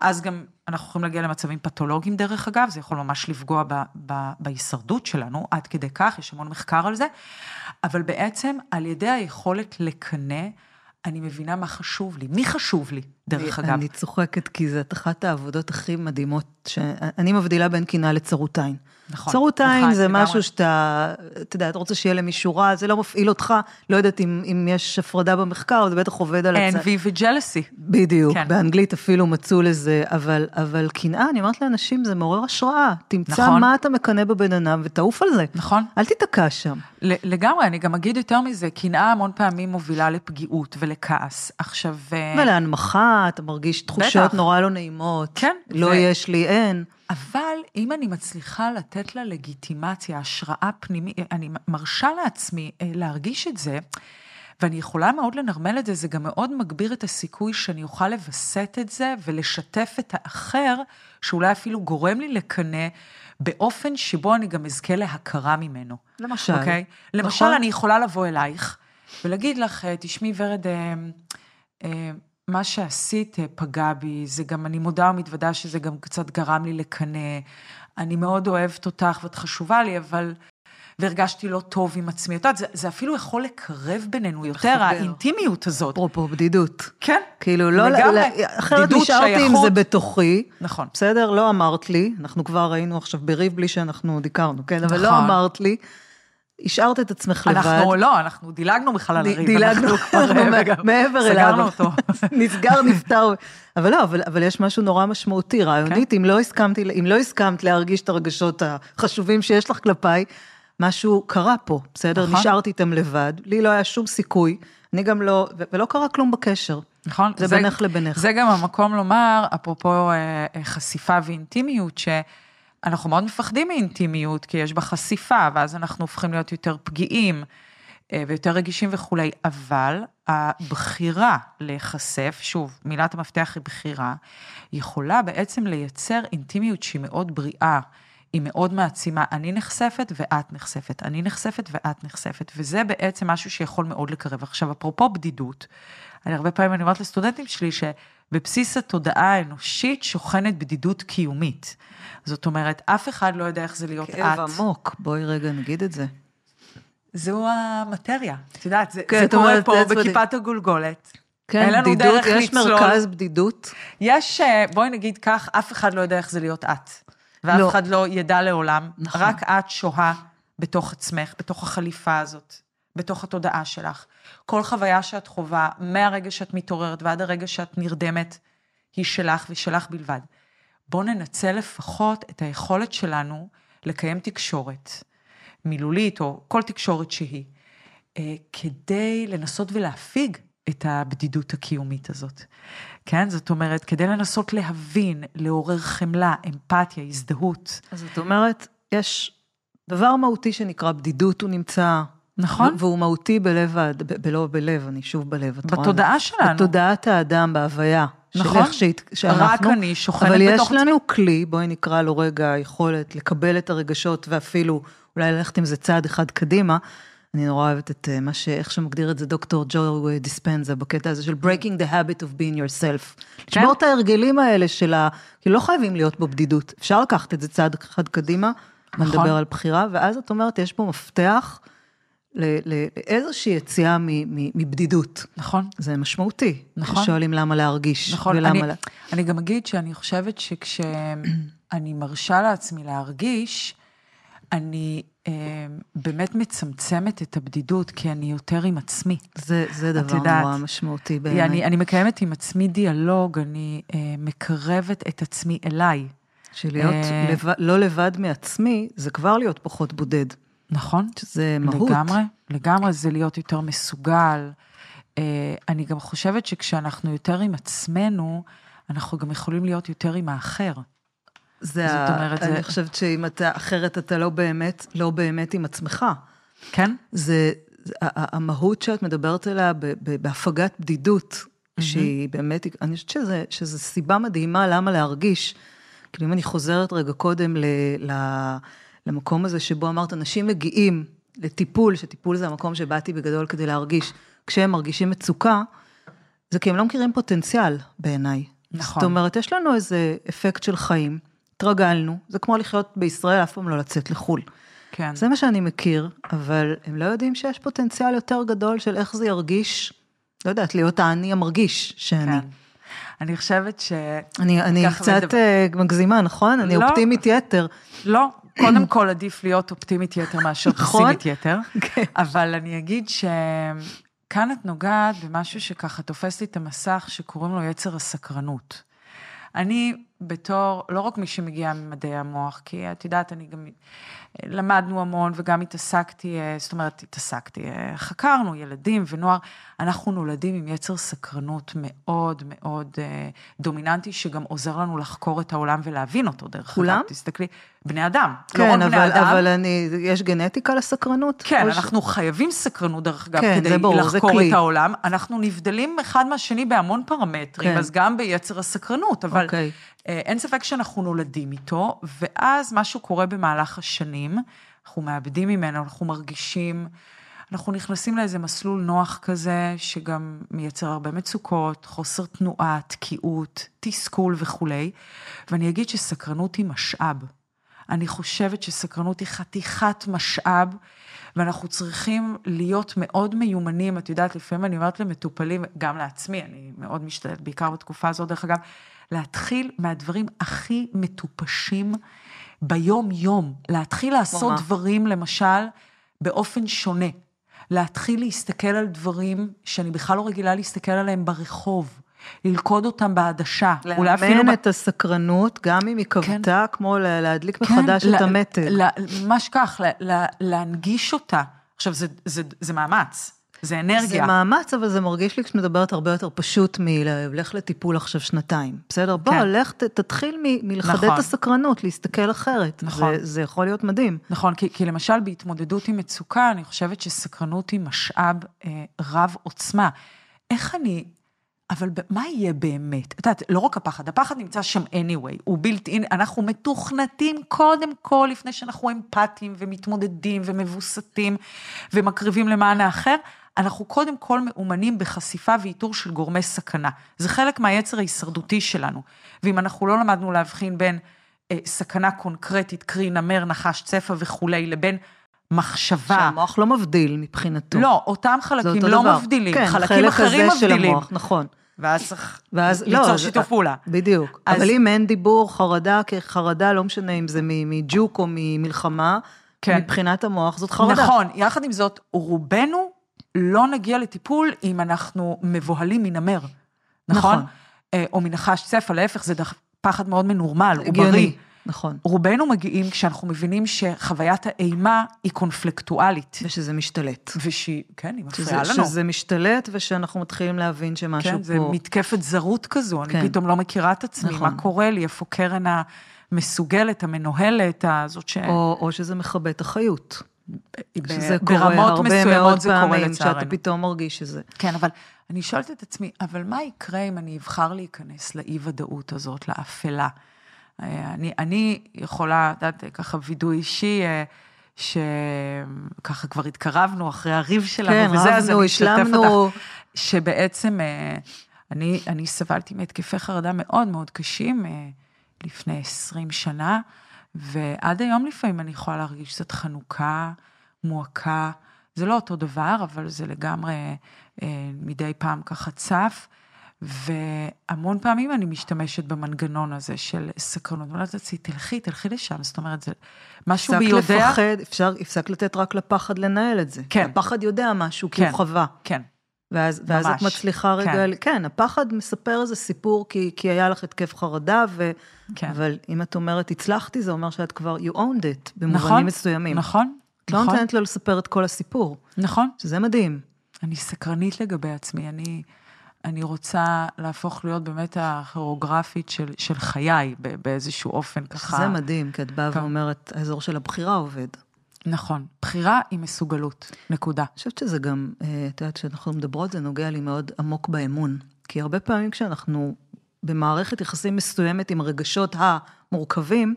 אז גם אנחנו יכולים להגיע למצבים פתולוגיים דרך אגב, זה יכול ממש לפגוע ב, ב, בהישרדות שלנו, עד כדי כך, יש המון מחקר על זה, אבל בעצם על ידי היכולת לקנא, אני מבינה מה חשוב לי, מי חשוב לי, דרך אגב. אני צוחקת כי זאת אחת העבודות הכי מדהימות, שאני מבדילה בין קנאה לצרות עין. נכון, צרות עין נכון, זה לגמרי. משהו שאתה, אתה יודע, אתה רוצה שיהיה למישהו רע, זה לא מפעיל אותך, לא יודעת אם, אם יש הפרדה במחקר, זה בטח עובד על הצד. envy וג'לסי. בדיוק, כן. באנגלית אפילו מצאו לזה, אבל, אבל קנאה, אני אומרת לאנשים, זה מעורר השראה. תמצא נכון. מה אתה מקנא בבן אדם ותעוף על זה. נכון. אל תיתקע שם. לגמרי, אני גם אגיד יותר מזה, קנאה המון פעמים מובילה לפגיעות ולכעס. עכשיו... אה, ולהנמכה, אתה מרגיש תחושות בטח. נורא לא נעימות. כן, לא ו- יש לי, אין. אבל אם אני מצליחה לתת לה לגיטימציה, השראה פנימית, אני מרשה לעצמי אה, להרגיש את זה, ואני יכולה מאוד לנרמל את זה, זה גם מאוד מגביר את הסיכוי שאני אוכל לווסת את זה ולשתף את האחר, שאולי אפילו גורם לי לקנא, באופן שבו אני גם אזכה להכרה ממנו. למשל. אוקיי? למשל, נכון. אני יכולה לבוא אלייך ולהגיד לך, אה, תשמעי, ורד, אה, מה שעשית אה, פגע בי, זה גם, אני מודה ומתוודה שזה גם קצת גרם לי לקנא. אני מאוד אוהבת אותך ואת חשובה לי, אבל... והרגשתי לא טוב עם עצמי. את יודעת, זה, זה אפילו יכול לקרב בינינו יותר, לחבר. האינטימיות הזאת. אפרופו בדידות. כן. כאילו, לא, לגמרי. לא, אחרת נשארתי עם שייכות. זה בתוכי. נכון. בסדר? לא אמרת לי, אנחנו כבר היינו עכשיו בריב בלי שאנחנו עוד הכרנו, כן? אבל לא נכון. אמרת לי, השארת את עצמך לבד. אנחנו, לא, אנחנו דילגנו בכלל על הריב. דילגנו, כבר, מעבר אליו. סגרנו אותו. נסגר, נפתר. אבל לא, אבל, אבל יש משהו נורא משמעותי, רעיונית, אם, לא הסכמתי, אם לא הסכמת להרגיש את הרגשות החשובים שיש לך כלפיי, משהו קרה פה, בסדר? נכון. נשארתי איתם לבד, לי לא היה שום סיכוי, אני גם לא, ולא קרה כלום בקשר. נכון. זה בינך לבינך. זה גם המקום לומר, אפרופו אה, אה, חשיפה ואינטימיות, שאנחנו מאוד מפחדים מאינטימיות, כי יש בה חשיפה, ואז אנחנו הופכים להיות יותר פגיעים אה, ויותר רגישים וכולי, אבל הבחירה להיחשף, שוב, מילת המפתח היא בחירה, יכולה בעצם לייצר אינטימיות שהיא מאוד בריאה. היא מאוד מעצימה, אני נחשפת ואת נחשפת, אני נחשפת ואת נחשפת, וזה בעצם משהו שיכול מאוד לקרב. עכשיו, אפרופו בדידות, אני הרבה פעמים אני אומרת לסטודנטים שלי שבבסיס התודעה האנושית שוכנת בדידות קיומית. זאת אומרת, אף אחד לא יודע איך זה להיות כאב את. עמוק, בואי רגע נגיד את זה. זו המטריה, את יודעת, זה, כן, זה קורה אומרת, פה בכיפת הגולגולת. כן, אין לנו בדידות, דרך יש לצלול. מרכז בדידות. יש, אה, בואי נגיד כך, אף אחד לא יודע איך זה להיות את. ואף לא. אחד לא ידע לעולם. נכון. רק את שוהה בתוך עצמך, בתוך החליפה הזאת, בתוך התודעה שלך. כל חוויה שאת חווה, מהרגע שאת מתעוררת ועד הרגע שאת נרדמת, היא שלך ושלך בלבד. בואו ננצל לפחות את היכולת שלנו לקיים תקשורת, מילולית או כל תקשורת שהיא, אה, כדי לנסות ולהפיג את הבדידות הקיומית הזאת. כן? זאת אומרת, כדי לנסות להבין, לעורר חמלה, אמפתיה, הזדהות. אז את אומרת, יש דבר מהותי שנקרא בדידות, הוא נמצא... נכון. והוא מהותי בלב, בלא בלב, אני שוב בלב, את רואה? בתודעה שלנו. בתודעת האדם, בהוויה. נכון. שהת- שאנחנו, רק אני שוכנת אבל בתוך יש לנו כלי, בואי נקרא לו רגע יכולת לקבל את הרגשות ואפילו אולי ללכת עם זה צעד אחד קדימה. אני נורא אוהבת את אה, מה ש... איך שמגדיר את זה דוקטור ג'ו דיספנזה בקטע הזה של breaking the habit of being yourself. כן. לשבור את ההרגלים האלה של ה... כי לא חייבים להיות בבדידות, אפשר לקחת את זה צעד אחד קדימה, נכון. ונדבר על בחירה, ואז את אומרת, יש פה מפתח לאיזושהי יציאה מבדידות. נכון. זה משמעותי. נכון. שואלים למה להרגיש. נכון, ולמה אני, לה... אני גם אגיד שאני חושבת שכשאני מרשה לעצמי להרגיש, אני אה, באמת מצמצמת את הבדידות, כי אני יותר עם עצמי. זה, זה דבר יודעת, נורא משמעותי בעיניי. אני, אני מקיימת עם עצמי דיאלוג, אני אה, מקרבת את עצמי אליי. שלהיות אה, לבד, לא לבד מעצמי, זה כבר להיות פחות בודד. נכון? שזה מהות. לגמרי, לגמרי זה להיות יותר מסוגל. אה, אני גם חושבת שכשאנחנו יותר עם עצמנו, אנחנו גם יכולים להיות יותר עם האחר. זה זאת. אומרת, אני זה- חושבת שאם אתה אחרת, אתה לא באמת, לא באמת עם עצמך. כן? זה, זה המהות שאת מדברת עליה בהפגת בדידות, שהיא באמת, אני חושבת שזה, שזה סיבה מדהימה למה להרגיש. כאילו אם אני חוזרת רגע קודם ל, ל, למקום הזה שבו אמרת, אנשים מגיעים לטיפול, שטיפול זה המקום שבאתי בגדול כדי להרגיש, כשהם מרגישים מצוקה, זה כי הם לא מכירים פוטנציאל בעיניי. נכון. זאת אומרת, יש לנו איזה אפקט של חיים, התרגלנו, זה כמו לחיות בישראל, אף פעם לא לצאת לחו"ל. כן. זה מה שאני מכיר, אבל הם לא יודעים שיש פוטנציאל יותר גדול של איך זה ירגיש, לא יודעת, להיות האני המרגיש שאני. כן. אני חושבת ש... אני, אני קצת מדבר- אה, מגזימה, נכון? אני לא. אופטימית יתר. לא, קודם כל עדיף להיות אופטימית יתר מאשר נכון. פסימית יתר. כן. אבל אני אגיד שכאן את נוגעת במשהו שככה תופס לי את המסך, שקוראים לו יצר הסקרנות. אני בתור, לא רק מי שמגיע ממדעי המוח, כי את יודעת, אני גם, למדנו המון וגם התעסקתי, אה, זאת אומרת, התעסקתי, אה, חקרנו ילדים ונוער, אנחנו נולדים עם יצר סקרנות מאוד מאוד אה, דומיננטי, שגם עוזר לנו לחקור את העולם ולהבין אותו, דרך? אגב, תסתכלי, בני אדם, לא כן, רק בני אבל, אדם. אבל אני, יש גנטיקה לסקרנות? כן, או ש- אנחנו חייבים סקרנות, דרך אגב, כן, כדי ברור, לחקור. את העולם. אנחנו נבדלים אחד מהשני בהמון פרמטרים, כן. אז גם ביצר הסקרנות, אבל אוקיי. אה, אין ספק שאנחנו נולדים איתו, ואז משהו קורה במהלך השנים, אנחנו מאבדים ממנו, אנחנו מרגישים, אנחנו נכנסים לאיזה מסלול נוח כזה, שגם מייצר הרבה מצוקות, חוסר תנועה, תקיעות, תסכול וכולי, ואני אגיד שסקרנות היא משאב. אני חושבת שסקרנות היא חתיכת משאב, ואנחנו צריכים להיות מאוד מיומנים. את יודעת, לפעמים אני אומרת למטופלים, גם לעצמי, אני מאוד משתדלת, בעיקר בתקופה הזאת, דרך אגב, להתחיל מהדברים הכי מטופשים ביום-יום. להתחיל לעשות מה? דברים, למשל, באופן שונה. להתחיל להסתכל על דברים שאני בכלל לא רגילה להסתכל עליהם ברחוב. ללכוד אותם בעדשה. לאמן את הסקרנות, גם אם היא כבתה, כמו לה- להדליק מחדש כן, את ל- המתג. ממש כך, להנגיש אותה. עכשיו, זה, זה, זה מאמץ, זה אנרגיה. זה מאמץ, אבל זה מרגיש לי כשאת מדברת הרבה יותר פשוט מלך לטיפול עכשיו שנתיים. בסדר? בוא, כן. לך, ת- תתחיל מ- מלחדד נכון. את הסקרנות, להסתכל אחרת. נכון. זה, זה יכול להיות מדהים. נכון, כי, כי למשל בהתמודדות עם מצוקה, אני חושבת שסקרנות היא משאב אה, רב עוצמה. איך אני, אבל מה יהיה באמת? את יודעת, לא רק הפחד, הפחד נמצא שם anyway, הוא built in, אנחנו מתוכנתים קודם כל, לפני שאנחנו אמפתיים ומתמודדים ומבוסתים ומקריבים למען האחר, אנחנו קודם כל מאומנים בחשיפה ואיתור של גורמי סכנה. זה חלק מהיצר ההישרדותי שלנו. ואם אנחנו לא למדנו להבחין בין אה, סכנה קונקרטית, קרי נמר, נחש, צפה וכולי, לבין מחשבה. שהמוח לא מבדיל מבחינתו. לא, אותם חלקים לא דבר. מבדילים, כן, חלקים חלק אחרים הזה של מבדילים. המוח, נכון. ואז צריך ואז, ליצור לא, שיתוף פעולה. בדיוק. אז- אבל אם אין דיבור, חרדה כחרדה, לא משנה אם זה מג'וק או ממלחמה, כן. מבחינת המוח זאת חרדה. נכון, יחד עם זאת, רובנו לא נגיע לטיפול אם אנחנו מבוהלים מנמר, נכון? נכון. אה, או מנחש צפה, להפך, זה דח- פחד מאוד מנורמל, הוא. בריא. נכון. רובנו מגיעים כשאנחנו מבינים שחוויית האימה היא קונפלקטואלית, ושזה משתלט. ושהיא, כן, היא מפריעה לנו. שזה משתלט ושאנחנו מתחילים להבין שמשהו כן, פה... זה מתקפת זרות כזו, אני כן. פתאום לא מכירה את עצמי, נכון. מה קורה לי, איפה קרן המסוגלת, המנוהלת, הזאת ש... או, או שזה מכבה את החיות. ב- שזה קורה ברמות הרבה מאוד זה קורה פעמים, שאתה. פתאום מרגיש שזה. כן, אבל אני שואלת את עצמי, אבל מה יקרה אם אני אבחר להיכנס לאי-ודאות הזאת, לאפלה? אה, אני, אני יכולה, את יודעת, ככה וידוי אישי, אה, שככה כבר התקרבנו אחרי הריב שלנו, כן, וזה, אז רבנו, אני אשתף. אותך, שבעצם אה, אני, אני סבלתי מהתקפי חרדה מאוד מאוד קשים לפני 20 שנה, ועד היום לפעמים אני יכולה להרגיש קצת חנוכה, מועקה. זה לא אותו דבר, אבל זה לגמרי מדי פעם ככה צף. והמון פעמים אני משתמשת במנגנון הזה של סקרנות. אומרת לעצמי, תלכי, תלכי לשם. זאת אומרת, זה משהו בי יודע... הפסק לפחד, אפשר, הפסק לתת רק לפחד לנהל את זה. כן. הפחד יודע משהו, כי כן. הוא חווה. כן, ואז, ואז את מצליחה רגע, כן. כן, הפחד מספר איזה סיפור, כי, כי היה לך התקף חרדה, ו, כן. אבל אם את אומרת הצלחתי, זה אומר שאת כבר, you owned it, במובנים נכון, מסוימים. נכון, את לא נכון, נותנת לו לספר את כל הסיפור, נכון. שזה מדהים. אני סקרנית לגבי עצמי, אני, אני רוצה להפוך להיות באמת הכוריאוגרפית של, של חיי באיזשהו אופן ככה. זה מדהים, כי את באה כן. ואומרת, האזור של הבחירה עובד. נכון, בחירה היא מסוגלות, נקודה. אני חושבת שזה גם, אה, את יודעת, כשאנחנו מדברות, זה נוגע לי מאוד עמוק באמון. כי הרבה פעמים כשאנחנו במערכת יחסים מסוימת עם הרגשות המורכבים,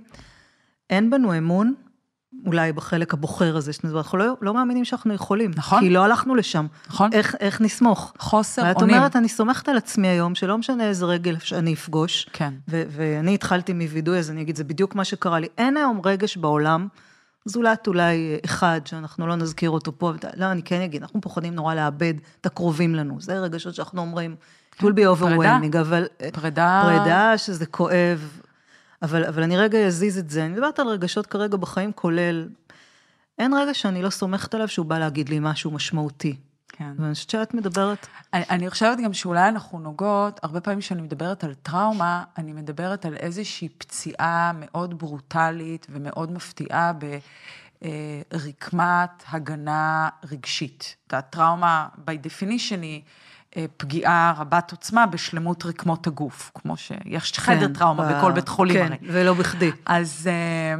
אין בנו אמון, אולי בחלק הבוחר הזה, אנחנו לא, לא מאמינים שאנחנו יכולים. נכון. כי לא הלכנו לשם. נכון. איך, איך נסמוך? חוסר ואת אונים. אומרת, אני סומכת על עצמי היום, שלא משנה איזה רגל שאני אפגוש. כן. ו- ואני התחלתי מווידוי, אז אני אגיד, זה בדיוק מה שקרה לי. אין היום רגש בעולם, זולת אולי אחד, שאנחנו לא נזכיר אותו פה, לא, אני כן אגיד, אנחנו פוחדים נורא לאבד את הקרובים לנו. זה רגשות שאנחנו אומרים, it will be overwhelming, אבל... פרידה. פרידה, שזה כואב, אבל, אבל אני רגע אזיז את זה. אני מדברת על רגשות כרגע בחיים, כולל, אין רגע שאני לא סומכת עליו שהוא בא להגיד לי משהו משמעותי. כן. ואני חושבת שאת מדברת, אני, אני חושבת גם שאולי אנחנו נוגעות, הרבה פעמים כשאני מדברת על טראומה, אני מדברת על איזושהי פציעה מאוד ברוטלית ומאוד מפתיעה ברקמת הגנה רגשית. את יודעת, טראומה, by definition, היא אה, פגיעה רבת עוצמה בשלמות רקמות הגוף, כמו שיש חדר כן, טראומה ב- בכל בית חולים כן, הרי. ולא בכדי. אז, אה,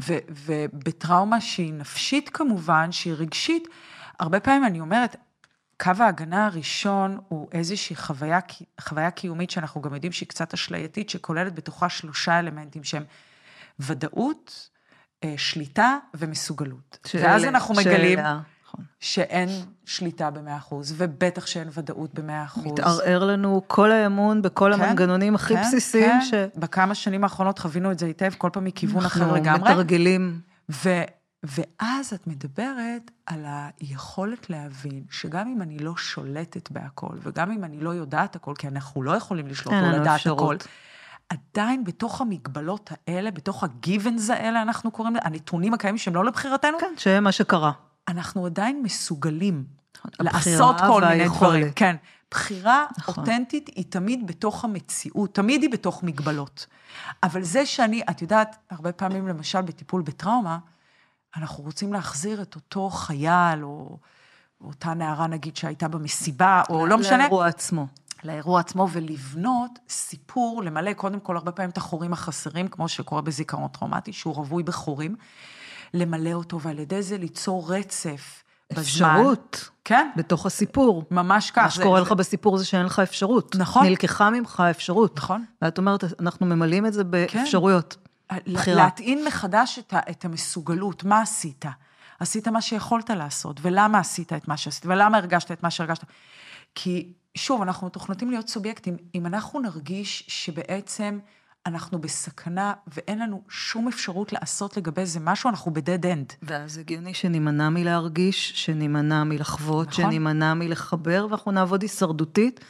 ו, ובטראומה שהיא נפשית כמובן, שהיא רגשית, הרבה פעמים אני אומרת, קו ההגנה הראשון הוא איזושהי חוויה, חוויה קיומית שאנחנו גם יודעים שהיא קצת אשלייתית, שכוללת בתוכה שלושה אלמנטים שהם ודאות, אה, שליטה ומסוגלות. ואז שאלה- אנחנו מגלים שאלה, נכון. שאין שליטה במאה אחוז, ובטח שאין ודאות במאה אחוז. מתערער לנו כל האמון בכל כן, המנגנונים הכי כן, בסיסיים, כן. ש... בכמה שנים האחרונות חווינו את זה היטב, כל פעם מכיוון אחר אנחנו לגמרי. מתרגלים. ו, ואז את מדברת על היכולת להבין שגם אם אני לא שולטת בהכל, וגם אם אני לא יודעת הכל, כי אנחנו לא יכולים לשלוט או לנו לדעת אפשרות. הכל, עדיין בתוך המגבלות האלה, בתוך ה-givens האלה, אנחנו קוראים לזה, הנתונים הקיימים שהם לא לבחירתנו, כן, שזה מה שקרה. אנחנו עדיין מסוגלים הבחירה לעשות כל מיני. דברים. כן. בחירה נכון. אותנטית היא תמיד בתוך המציאות, תמיד היא בתוך מגבלות. אבל זה שאני, את יודעת, הרבה פעמים, למשל, בטיפול בטראומה, אנחנו רוצים להחזיר את אותו חייל, או אותה נערה, נגיד, שהייתה במסיבה, או לא משנה, לאירוע עצמו. לאירוע עצמו, ולבנות סיפור, למלא קודם כל הרבה פעמים את החורים החסרים, כמו שקורה בזיכרון טראומטי, שהוא רווי בחורים, למלא אותו, ועל ידי זה ליצור רצף בזמן. אפשרות. כן, בתוך הסיפור. ממש כך. מה שקורה זה- לך בסיפור זה שאין לך אפשרות. נכון. נלקחה ממך האפשרות. נכון. ואת אומרת, אנחנו ממלאים את זה באפשרויות. בחירה. להטעין מחדש את, ה, את המסוגלות, מה עשית? עשית מה שיכולת לעשות, ולמה עשית את מה שעשית, ולמה הרגשת את מה שהרגשת. כי, שוב, אנחנו מתוכנתים להיות סובייקטים. אם אנחנו נרגיש שבעצם אנחנו בסכנה ואין לנו שום אפשרות לעשות לגבי זה משהו, אנחנו ב-dead end. ואז הגיוני שנימנע מלהרגיש, שנימנע מלחוות, נכון. שנימנע מלחבר, ואנחנו נעבוד הישרדותית,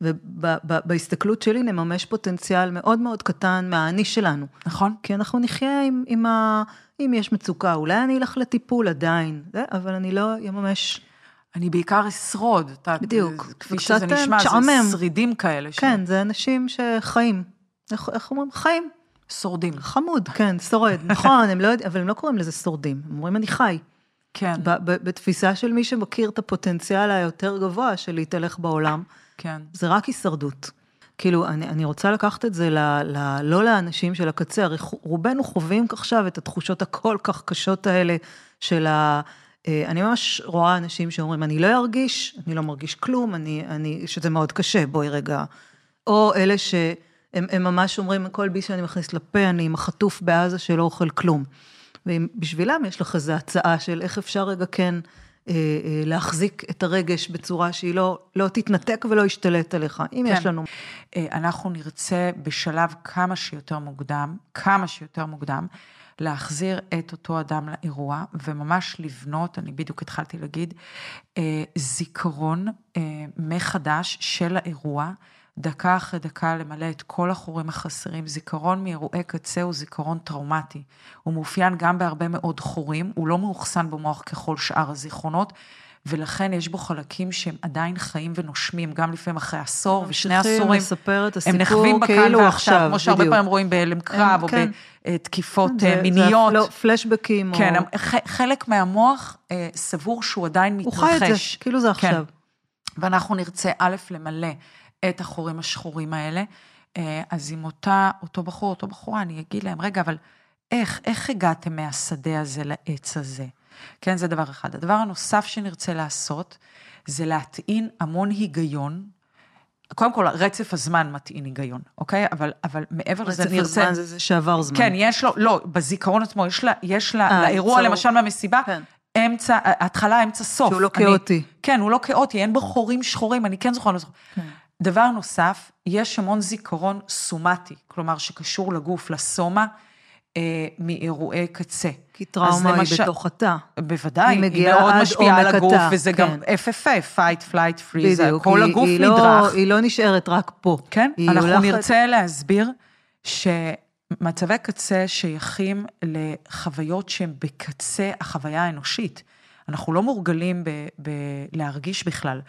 ובהסתכלות שלי נממש פוטנציאל מאוד מאוד קטן מהאני שלנו. נכון? כי אנחנו נחיה עם, עם ה... אם יש מצוקה, אולי אני אלך לטיפול עדיין, זה, אבל אני לא אממש... אני בעיקר אשרוד. בדיוק. זה- כפי שזה אה, נשמע, זה משעמם. שרידים כאלה. ש- כן, זה אנשים שחיים. איך, איך אומרים? חיים. שורדים. חמוד, כן, שורד. נכון, הם לא, יודע- אבל הם לא קוראים לזה שורדים, הם אומרים אני חי. כן, ב- ב- בתפיסה של מי שמכיר את הפוטנציאל היותר גבוה של להתהלך בעולם, כן. זה רק הישרדות. כאילו, אני, אני רוצה לקחת את זה ל, ל, לא לאנשים של הקצה, הרי רובנו חווים עכשיו את התחושות הכל כך קשות האלה של ה... אה, אני ממש רואה אנשים שאומרים, אני לא ארגיש, אני לא מרגיש כלום, אני, אני, שזה מאוד קשה, בואי רגע. או אלה שהם הם ממש אומרים, כל בי שאני מכניס לפה, אני עם החטוף בעזה שלא אוכל כלום. ובשבילם יש לך איזו הצעה של איך אפשר רגע כן אה, אה, להחזיק את הרגש בצורה שהיא לא, לא תתנתק ולא ישתלט עליך. אם כן. יש לנו... אה, אנחנו נרצה בשלב כמה שיותר מוקדם, כמה שיותר מוקדם, להחזיר את אותו אדם לאירוע, וממש לבנות, אני בדיוק התחלתי להגיד, אה, זיכרון אה, מחדש של האירוע, דקה אחרי דקה למלא את כל החורים החסרים. זיכרון מאירועי קצה הוא זיכרון טראומטי. הוא מאופיין גם בהרבה מאוד חורים, הוא לא מאוחסן במוח ככל שאר הזיכרונות. ולכן יש בו חלקים שהם עדיין חיים ונושמים, גם לפעמים אחרי עשור ושני עשורים. לספר את הסיפור כאילו כאילו עכשיו, הם נחווים בכאן ועכשיו, כמו שהרבה פעמים רואים בהלם קרב, או כן. בתקיפות זה- אה, מיניות. זה פלשבקים, כן, או... חלק מהמוח אה, סבור שהוא עדיין הוא מתרחש. חי את זה, כאילו זה כן. עכשיו. ואנחנו נרצה א', למלא את החורים השחורים האלה. אה, אז עם אותה, אותו בחור, אותו בחורה, אני אגיד להם, רגע, אבל איך, איך הגעתם מהשדה הזה לעץ הזה? כן, זה דבר אחד. הדבר הנוסף שנרצה לעשות, זה להטעין המון היגיון. קודם כל, רצף הזמן מטעין היגיון, אוקיי? אבל, אבל מעבר לזה רצף נרצה... הזמן זה זה שעבר זמן. כן, יש לו, לא, בזיכרון עצמו, יש, לה, יש לה, אה, לאירוע, ליצור- למשל במסיבה, כן. אמצע, התחלה, אמצע, סוף. שהוא לא אני- כאוטי. כן, הוא לא כאוטי, אין בו חורים שחורים, אני כן זוכרת, לא זוכרת. כן. דבר נוסף, יש המון זיכרון סומטי, כלומר שקשור לגוף, לסומה, אה, מאירועי קצה. כי טראומה היא למשל- בתוך התא. בוודאי, היא היא, מאוד משפיעה על הגוף, התא, וזה כן. גם FFA, fight, flight, freeze, בדיוק. כל היא- הגוף היא לא- נדרך. היא לא נשארת רק פה. כן, היא אנחנו הולכת- נרצה להסביר שמצבי קצה שייכים לחוויות שהן בקצה החוויה האנושית. אנחנו לא מורגלים ב- ב- להרגיש בכלל.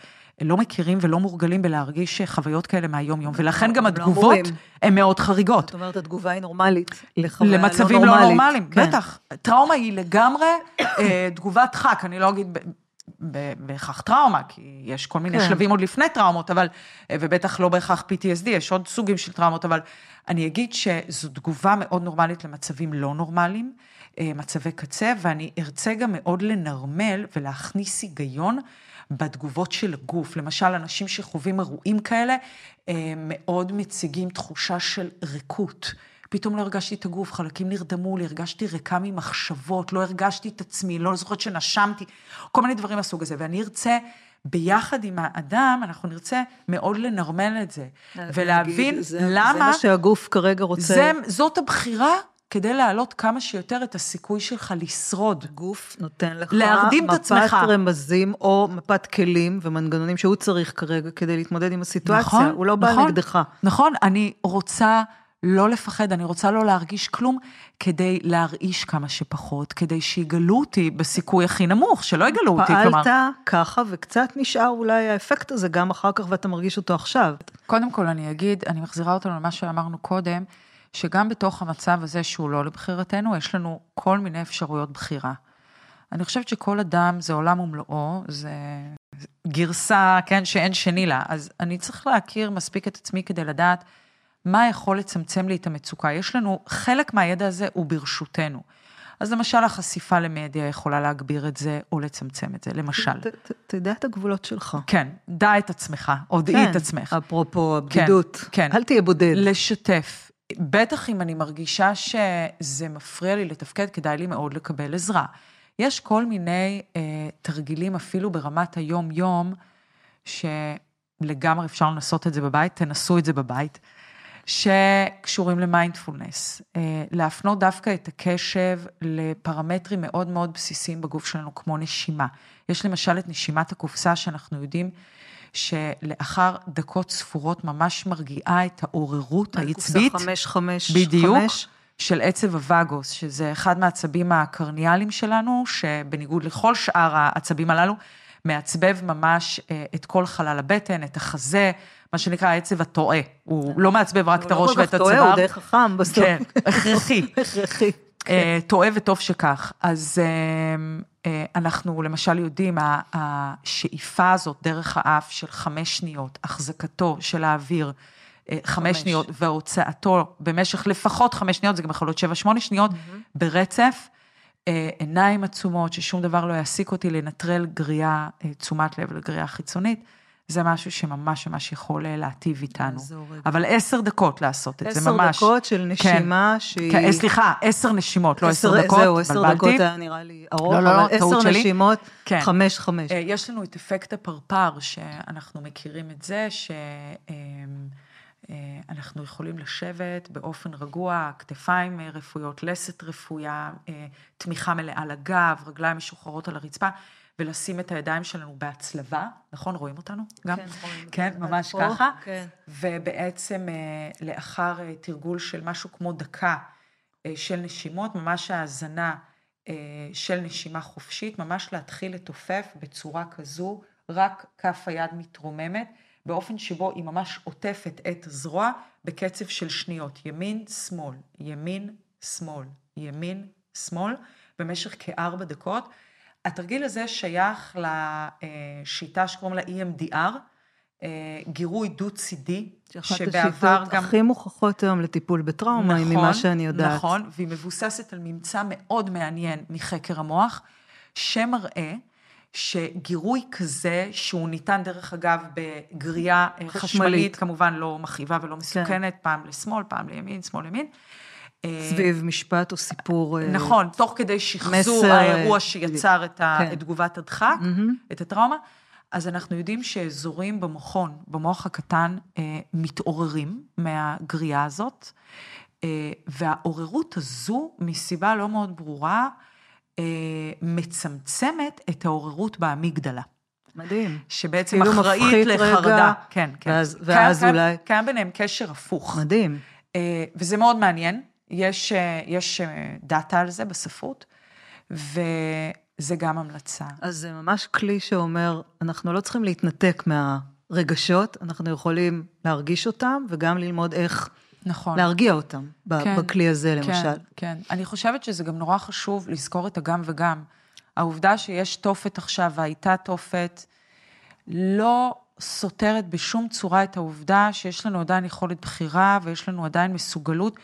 לא מכירים ולא מורגלים בלהרגיש חוויות כאלה מהיום-יום, ולכן גם לא התגובות. הן מאוד חריגות. זאת אומרת, התגובה היא נורמלית לחוויה לא למצבים לא נורמלית. נורמליים, כן. בטח. טראומה היא לגמרי אה, תגובת דחק, אני לא אגיד בהכרח טראומה, כי יש כל מיני כן. שלבים עוד לפני טראומות, אבל, אה, ובטח לא בהכרח PTSD, יש עוד סוגים של טראומות, אבל אני אגיד שזו תגובה מאוד נורמלית למצבים לא נורמליים, אה, מצבי קצה, ואני ארצה גם מאוד לנרמל ולהכניס היגיון. בתגובות של הגוף, למשל, אנשים שחווים אירועים כאלה, אה, מאוד מציגים תחושה של ריקות. פתאום לא הרגשתי את הגוף, חלקים נרדמו לי, הרגשתי ריקה ממחשבות, לא הרגשתי את עצמי, לא זוכרת שנשמתי, כל מיני דברים מהסוג הזה. ואני ארצה, ביחד עם האדם, אנחנו נרצה מאוד לנרמל את זה, ולהבין נגיד, זה- למה... זה מה שהגוף כרגע רוצה. זה, זאת הבחירה כדי להעלות כמה שיותר את הסיכוי שלך לשרוד. גוף נותן לך להרדים את מפת. רמזים או מפת כלים ומנגנונים שהוא צריך כרגע כדי להתמודד עם הסיטואציה. נכון, הוא לא בא נכון, נגדך. נכון, אני רוצה לא לפחד, אני רוצה לא להרגיש כלום, כדי להרעיש כמה שפחות, כדי שיגלו אותי בסיכוי הכי נמוך, שלא יגלו אותי, כלומר. פעלת ככה וקצת נשאר אולי האפקט הזה גם אחר כך ואתה מרגיש אותו עכשיו. קודם כל אני אגיד, אני מחזירה אותנו למה שאמרנו קודם, שגם בתוך המצב הזה שהוא לא לבחירתנו, יש לנו כל מיני אפשרויות בחירה. אני חושבת שכל אדם זה עולם ומלואו, זה גרסה, כן, שאין שני לה. אז אני צריך להכיר מספיק את עצמי כדי לדעת מה יכול לצמצם לי את המצוקה. יש לנו, חלק מהידע הזה הוא ברשותנו. אז למשל, החשיפה למדיה יכולה להגביר את זה או לצמצם את זה, למשל. תדע את הגבולות שלך. כן, דע את עצמך, או דעי את עצמך. אפרופו הבדידות. כן. אל תהיה בודד. לשתף. בטח אם אני מרגישה שזה מפריע לי לתפקד, כדאי לי מאוד לקבל עזרה. יש כל מיני אה, תרגילים, אפילו ברמת היום-יום, שלגמרי אפשר לנסות את זה בבית, תנסו את זה בבית, שקשורים למיינדפולנס. אה, להפנות דווקא את הקשב לפרמטרים מאוד מאוד בסיסיים בגוף שלנו, כמו נשימה. יש למשל את נשימת הקופסה, שאנחנו יודעים שלאחר דקות ספורות ממש מרגיעה את העוררות העצבית. קופסה חמש, חמש, בדיוק, חמש. של עצב הווגוס, שזה אחד מהעצבים הקרניאליים שלנו, שבניגוד לכל שאר העצבים הללו, מעצבב ממש אה, את כל חלל הבטן, את החזה, מה שנקרא העצב הטועה. הוא לא מעצבב רק את הראש הוא לא ואת כל כך טועה, הצוואר. הוא די חכם בסוף. כן, הכרחי. הכרחי. אה, טועה וטוב שכך. אז אה, אה, אנחנו למשל יודעים, השאיפה הזאת דרך האף של חמש שניות, החזקתו של האוויר, חמש. שניות, והוצאתו במשך לפחות חמש שניות, זה גם יכול להיות שבע, שמונה שניות, ברצף, אה, עיניים עצומות, ששום דבר לא יעסיק אותי, לנטרל גריעה, תשומת לב לגריעה חיצונית. זה משהו שממש ממש יכול אה, להטיב איתנו. אבל עשר דקות לעשות את זה, עשר ממש. דקות של נשימה כן. שהיא... כן, סליחה, עשר נשימות, לא עשר עשר- דקות, זהו, עשר. דקות היה נראה לי ארוך, לא, לא, לא, אבל טעות עשר. נשימות, כן. חמש, חמש. אה, יש לנו את אפקט הפרפר, שאנחנו מכירים את זה, שאנחנו יכולים לשבת באופן רגוע, כתפיים אה, רפויות, לסת רפויה, אה, תמיכה מלאה לגב, רגליים משוחררות על הרצפה, ולשים את הידיים שלנו בהצלבה, נכון? רואים אותנו גם? כן, רואים. כן, ממש פה, ככה. כן. ובעצם אה, לאחר אה, תרגול של משהו כמו דקה אה, של נשימות, ממש האזנה של נשימה חופשית, ממש להתחיל לתופף בצורה כזו, רק כף היד מתרוממת, באופן שבו היא ממש עוטפת את הזרוע בקצב של שניות, ימין, שמאל, ימין, שמאל, ימין, שמאל, במשך כארבע דקות. התרגיל הזה שייך לשיטה שקוראים לה EMDR, אה, גירוי דו-צידי, שבעבר גם... הכי מוכחות היום לטיפול בטראומה, נכון, ממה שאני יודעת. נכון, והיא מבוססת על ממצא מאוד מעניין מחקר המוח, שמראה שגירוי כזה, שהוא ניתן דרך אגב בגרייה חשמלית, חשמלית כמובן לא מכאיבה ולא מסוכנת, כן. פעם לשמאל, פעם לימין, שמאל ימין. סביב משפט או סיפור. אה, נכון, תוך כדי שחזור מסר, האירוע אה, שיצר את, ה, כן. את תגובת הדחק, mm-hmm. את הטראומה. אז אנחנו יודעים שאזורים במוחון, במוח הקטן, אה, מתעוררים מהגריעה הזאת, והעוררות הזו, מסיבה לא מאוד ברורה, מצמצמת את העוררות באמיגדלה. מדהים. שבעצם כאילו אחראית לחרדה. רגע, כן, כן. ואז, ואז קיים, אולי... קיים ביניהם קשר הפוך. מדהים. וזה מאוד מעניין, יש, אה, יש אה, דאטה על זה בספרות, וזה גם המלצה. אז זה ממש כלי שאומר, אנחנו לא צריכים להתנתק מהרגשות, אנחנו יכולים להרגיש אותם וגם ללמוד איך... נכון. להרגיע אותם כן, בכלי הזה, למשל. כן, כן. אני חושבת שזה גם נורא חשוב לזכור את הגם וגם. העובדה שיש תופת עכשיו והייתה תופת, לא סותרת בשום צורה את העובדה שיש לנו עדיין יכולת בחירה ויש לנו עדיין מסוגלות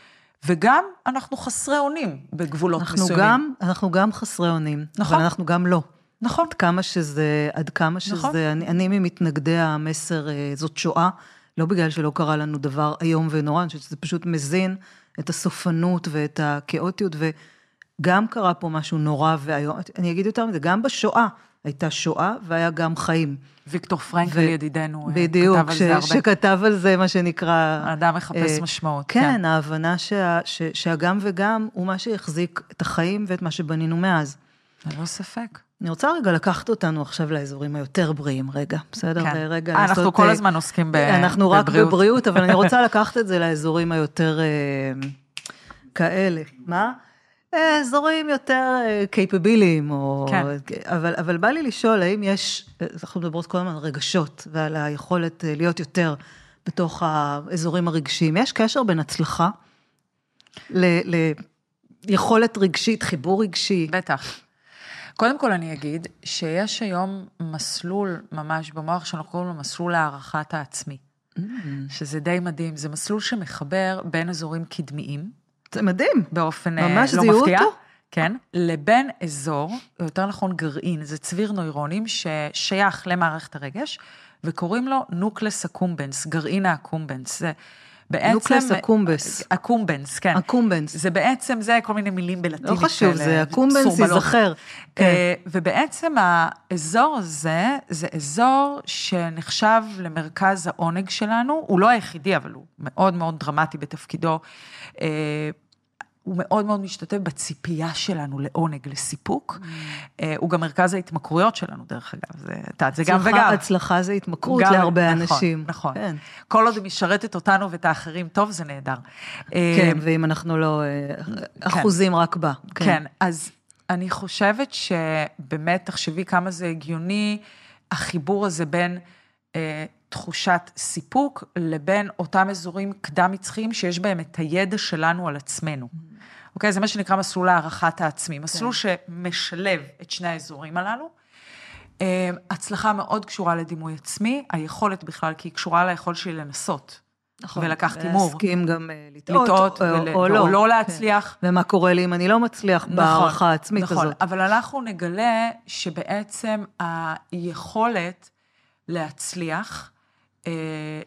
וגם אנחנו חסרי אונים בגבולות אנחנו מסוימים. גם, אנחנו גם חסרי אונים, נכון. אבל אנחנו גם לא. נכון. עד כמה שזה, עד כמה שזה, נכון. אני, אני ממתנגדי המסר, אה, זאת שואה, לא בגלל שלא קרה לנו דבר איום ונורא, אני חושבת שזה פשוט מזין את הסופנות ואת הכאוטיות, וגם קרה פה משהו נורא ואיום, אני אגיד יותר מזה, גם בשואה הייתה שואה והיה גם חיים. ויקטור פרנקל ו... ידידנו אה, בדיוק, כתב על זה הרבה. בדיוק, שכתב על זה מה שנקרא... האדם מחפש אה, משמעות. כן, כן. ההבנה שה, ש, שהגם וגם הוא מה שהחזיק את החיים ואת מה שבנינו מאז. ללא ספק. אני רוצה רגע לקחת אותנו עכשיו לאזורים היותר בריאים, רגע, בסדר? כן. רגע אנחנו לעשות, כל הזמן עוסקים בבריאות. אנחנו רק בבריאות, בבריאות אבל אני רוצה לקחת את זה לאזורים היותר אה, כאלה. מה? אזורים יותר קייפביליים, או... כן. אבל, אבל בא לי לשאול, האם יש, אנחנו מדברות כל הזמן על רגשות ועל היכולת אה, להיות יותר בתוך האזורים הרגשיים, יש קשר בין הצלחה ליכולת רגשית, חיבור רגשי? בטח. קודם כל אני אגיד שיש היום מסלול ממש במוח שאנחנו קוראים לו מסלול הערכת העצמי, mm. שזה די מדהים, זה מסלול שמחבר בין אזורים קדמיים. זה מדהים. באופן אה, ממש לא מפתיע. אותו? כן, לבין אזור, או יותר נכון גרעין, זה צביר נוירונים ששייך למערכת הרגש, וקוראים לו נוקלס אקומבנס, גרעין האקומבנס. זה בעצם... נוקלס אקומבס. אקומבנס, כן. אקומבנס. זה בעצם, זה כל מיני מילים בלטינית. לא חשוב, זה אקומבנס ייזכר. כן. אה, ובעצם האזור הזה, זה אזור שנחשב למרכז העונג שלנו, הוא לא היחידי, אבל הוא מאוד מאוד דרמטי בתפקידו. הוא מאוד מאוד משתתף בציפייה שלנו לעונג, לסיפוק. Mm. אה, הוא גם מרכז ההתמכרויות שלנו, דרך אגב, זה, זה גם וגם. הצלחה זה התמכרות גם, להרבה נכון, אנשים. נכון, כן. כל עוד היא משרתת אותנו ואת האחרים טוב, זה נהדר. כן, אה, ואם אנחנו לא אה, כן. אחוזים רק בה. כן. כן, אז אני חושבת שבאמת, תחשבי כמה זה הגיוני, החיבור הזה בין... תחושת סיפוק לבין אותם אזורים קדם-מצחיים שיש בהם את הידע שלנו על עצמנו. אוקיי? זה מה שנקרא מסלול הערכת העצמי. מסלול כן. שמשלב את שני האזורים הללו. אה, הצלחה מאוד קשורה לדימוי עצמי, היכולת בכלל, כי היא קשורה ליכולת שלי לנסות. נכון, ולקחת הימור. להסכים גם אה, לטעות, לטעות או, ול... או, לא. או לא להצליח. כן. ומה קורה לי אם אני לא מצליח נכון, בהערכה העצמית נכון, הזאת. נכון, אבל אנחנו נגלה שבעצם היכולת להצליח, אה,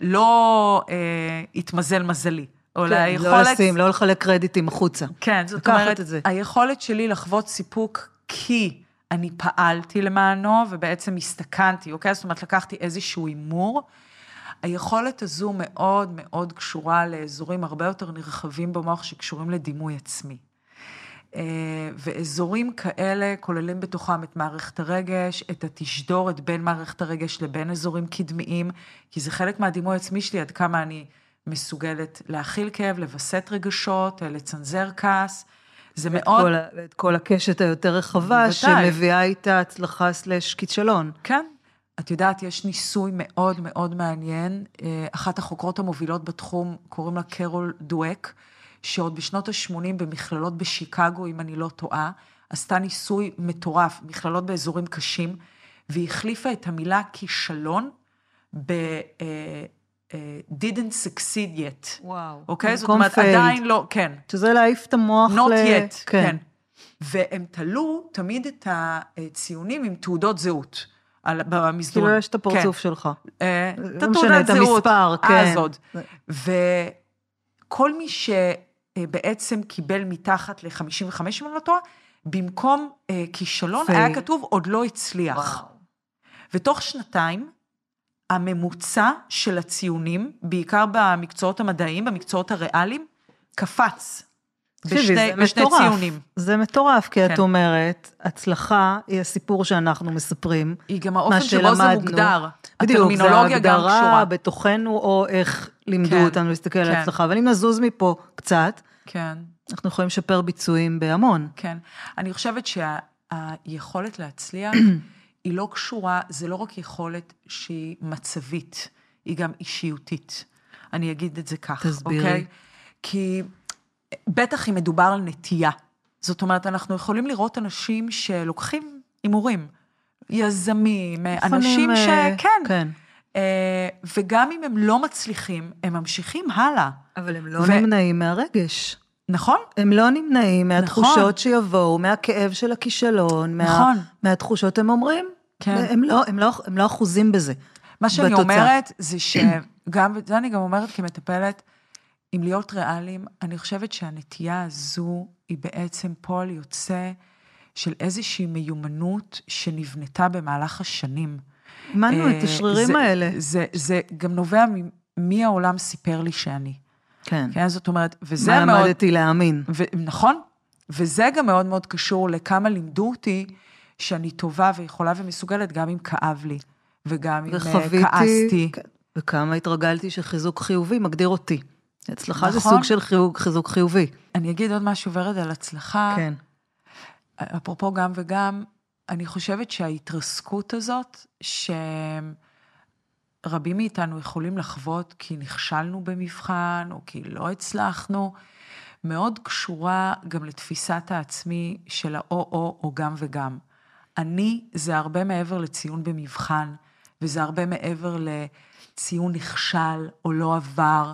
לא אה, התמזל מזלי. או כן, ליכולת... לא לשים, לא לחלק קרדיטים החוצה. כן, זאת אומרת, היכולת שלי לחוות סיפוק כי אני פעלתי למענו ובעצם הסתכנתי, אוקיי? זאת אומרת, לקחתי איזשהו הימור. היכולת הזו מאוד מאוד קשורה לאזורים הרבה יותר נרחבים במוח שקשורים לדימוי עצמי. אה, ואזורים כאלה כוללים בתוכם את מערכת הרגש, את התשדורת בין מערכת הרגש לבין אזורים קדמיים, כי זה חלק מהדימוי העצמי שלי, עד כמה אני מסוגלת להכיל כאב, לווסת רגשות, לצנזר כעס. זה ואת מאוד... כל ואת כל הקשת היותר רחבה, בוודאי. שמביאה איתה הצלחה סלש כישלון. כן. את יודעת, יש ניסוי מאוד מאוד מעניין. אה, אחת החוקרות המובילות בתחום, קוראים לה קרול דואק, שעוד בשנות ה-80 במכללות בשיקגו, אם אני לא טועה, עשתה ניסוי מטורף, מכללות באזורים קשים, והיא החליפה את המילה כישלון ב... אה, didn't succeed yet. וואו. אוקיי? זאת אומרת, failed. עדיין לא, כן. שזה להעיף את המוח Not ל... yet, כן. והם תלו תמיד את הציונים עם תעודות זהות. על, במסדרון. כאילו יש את הפרצוף שלך. אה, את לא משנה, התעודת את זהות. המספר, כן. אז עוד. וכל מי שבעצם קיבל מתחת ל-55, אם אני לא טועה, במקום אה, כישלון, פייל. היה כתוב עוד לא הצליח. ותוך שנתיים, הממוצע של הציונים, בעיקר במקצועות המדעיים, במקצועות הריאליים, קפץ. בשני, זה בשני מטורף. ציונים. זה מטורף, כי את כן. אומרת, הצלחה היא הסיפור שאנחנו מספרים. היא גם האופן שבו זה. מוגדר. בדיוק, זה ההגדרה. בתוכנו, או איך לימדו כן, אותנו להסתכל על כן. הצלחה. אבל אם נזוז מפה קצת, כן. אנחנו יכולים לשפר ביצועים בהמון. כן. אני חושבת שהיכולת להצליח היא לא קשורה, זה לא רק יכולת שהיא מצבית, היא גם אישיותית. אני אגיד את זה כך, תסבירי. אוקיי? כי בטח אם מדובר על נטייה. זאת אומרת, אנחנו יכולים לראות אנשים שלוקחים הימורים, יזמים, אנשים אה, שכן. כן. אה, וגם אם הם לא מצליחים, הם ממשיכים הלאה. אבל הם לא ו- נמנעים מהרגש. נכון? הם לא נמנעים מהתחושות נכון. שיבואו, מהכאב של הכישלון, מה, נכון. מהתחושות, הם אומרים, כן. הם, לא, הם, לא, הם לא אחוזים בזה. מה שאני בתוצאה. אומרת זה שגם, וזה אני גם אומרת כמטפלת, אם להיות ריאליים, אני חושבת שהנטייה הזו היא בעצם פועל יוצא של איזושהי מיומנות שנבנתה במהלך השנים. אימנו את אה, השרירים זה- האלה. זה, זה גם נובע ממי העולם סיפר לי שאני. כן. כן, זאת אומרת, וזה מה מאוד... למדתי להאמין. ו- נכון, וזה גם מאוד מאוד קשור לכמה לימדו אותי שאני טובה ויכולה ומסוגלת גם אם כאב לי, וגם אם אה, וחוויתי, כעסתי. וכמה התרגלתי שחיזוק חיובי מגדיר אותי. הצלחה זה נכון. סוג של חיזוק, חיזוק חיובי. אני אגיד עוד משהו, ורד, על הצלחה. כן. אפרופו גם וגם, אני חושבת שההתרסקות הזאת, שרבים מאיתנו יכולים לחוות כי נכשלנו במבחן, או כי לא הצלחנו, מאוד קשורה גם לתפיסת העצמי של האו-או או גם וגם. אני זה הרבה מעבר לציון במבחן, וזה הרבה מעבר לציון נכשל או לא עבר,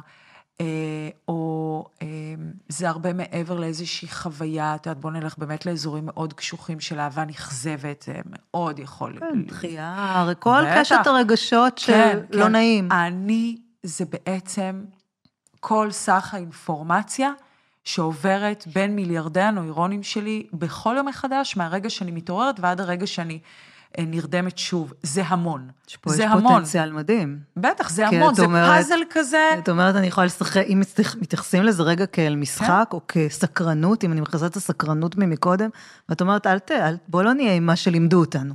אה, או אה, זה הרבה מעבר לאיזושהי חוויה, את יודעת, בוא נלך באמת לאזורים מאוד קשוחים של אהבה נכזבת, זה מאוד יכול... כן, דחייה, הרי כל בטח. קשת הרגשות של כן, לא כן. נעים. אני זה בעצם כל סך האינפורמציה שעוברת בין מיליארדי הנוירונים שלי בכל יום מחדש, מהרגע שאני מתעוררת ועד הרגע שאני אה, נרדמת שוב. זה המון. יש פה זה יש המון. פוטנציאל מדהים. בטח, זה המון, זה אומרת- פאזל כזה. את אומרת, אני יכולה לשחק, אם מתייח- מתייחסים לזה רגע כאל משחק, או כסקרנות, אם אני מכניסה את הסקרנות ממקודם, ואת אומרת, אל ת... בוא לא נהיה עם מה שלימדו אותנו,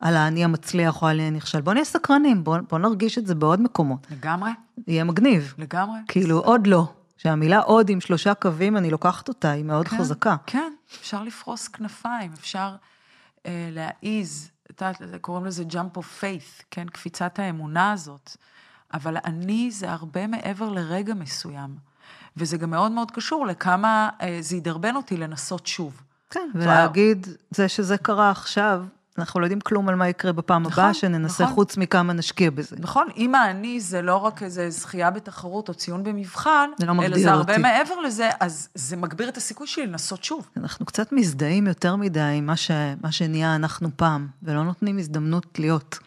על האני המצליח או על האני הנכשל, בוא נהיה סקרנים, בוא, בוא נרגיש את זה בעוד מקומות. לגמרי, יהיה מגניב. לגמרי. כאילו, עוד לא. שהמילה עוד עם שלושה קווים, אני לוקחת אותה, היא מאוד כן, חזקה. כן, אפשר לפרוס כנפיים, אפשר אה, להעיז, קוראים לזה jump of faith, כן, קפיצת האמונה הזאת. אבל אני זה הרבה מעבר לרגע מסוים. וזה גם מאוד מאוד קשור לכמה אה, זה ידרבן אותי לנסות שוב. כן, ולהגיד, זה שזה קרה עכשיו, אנחנו לא יודעים כלום על מה יקרה בפעם נכון, הבאה, שננסה נכון. חוץ מכמה נשקיע בזה. נכון, אם האני זה לא רק איזה זכייה בתחרות או ציון במבחן, זה לא אלא זה הרבה אותי. מעבר לזה, אז זה מגביר את הסיכוי שלי לנסות שוב. אנחנו קצת מזדהים יותר מדי עם מה, ש... מה שנהיה אנחנו פעם, ולא נותנים הזדמנות להיות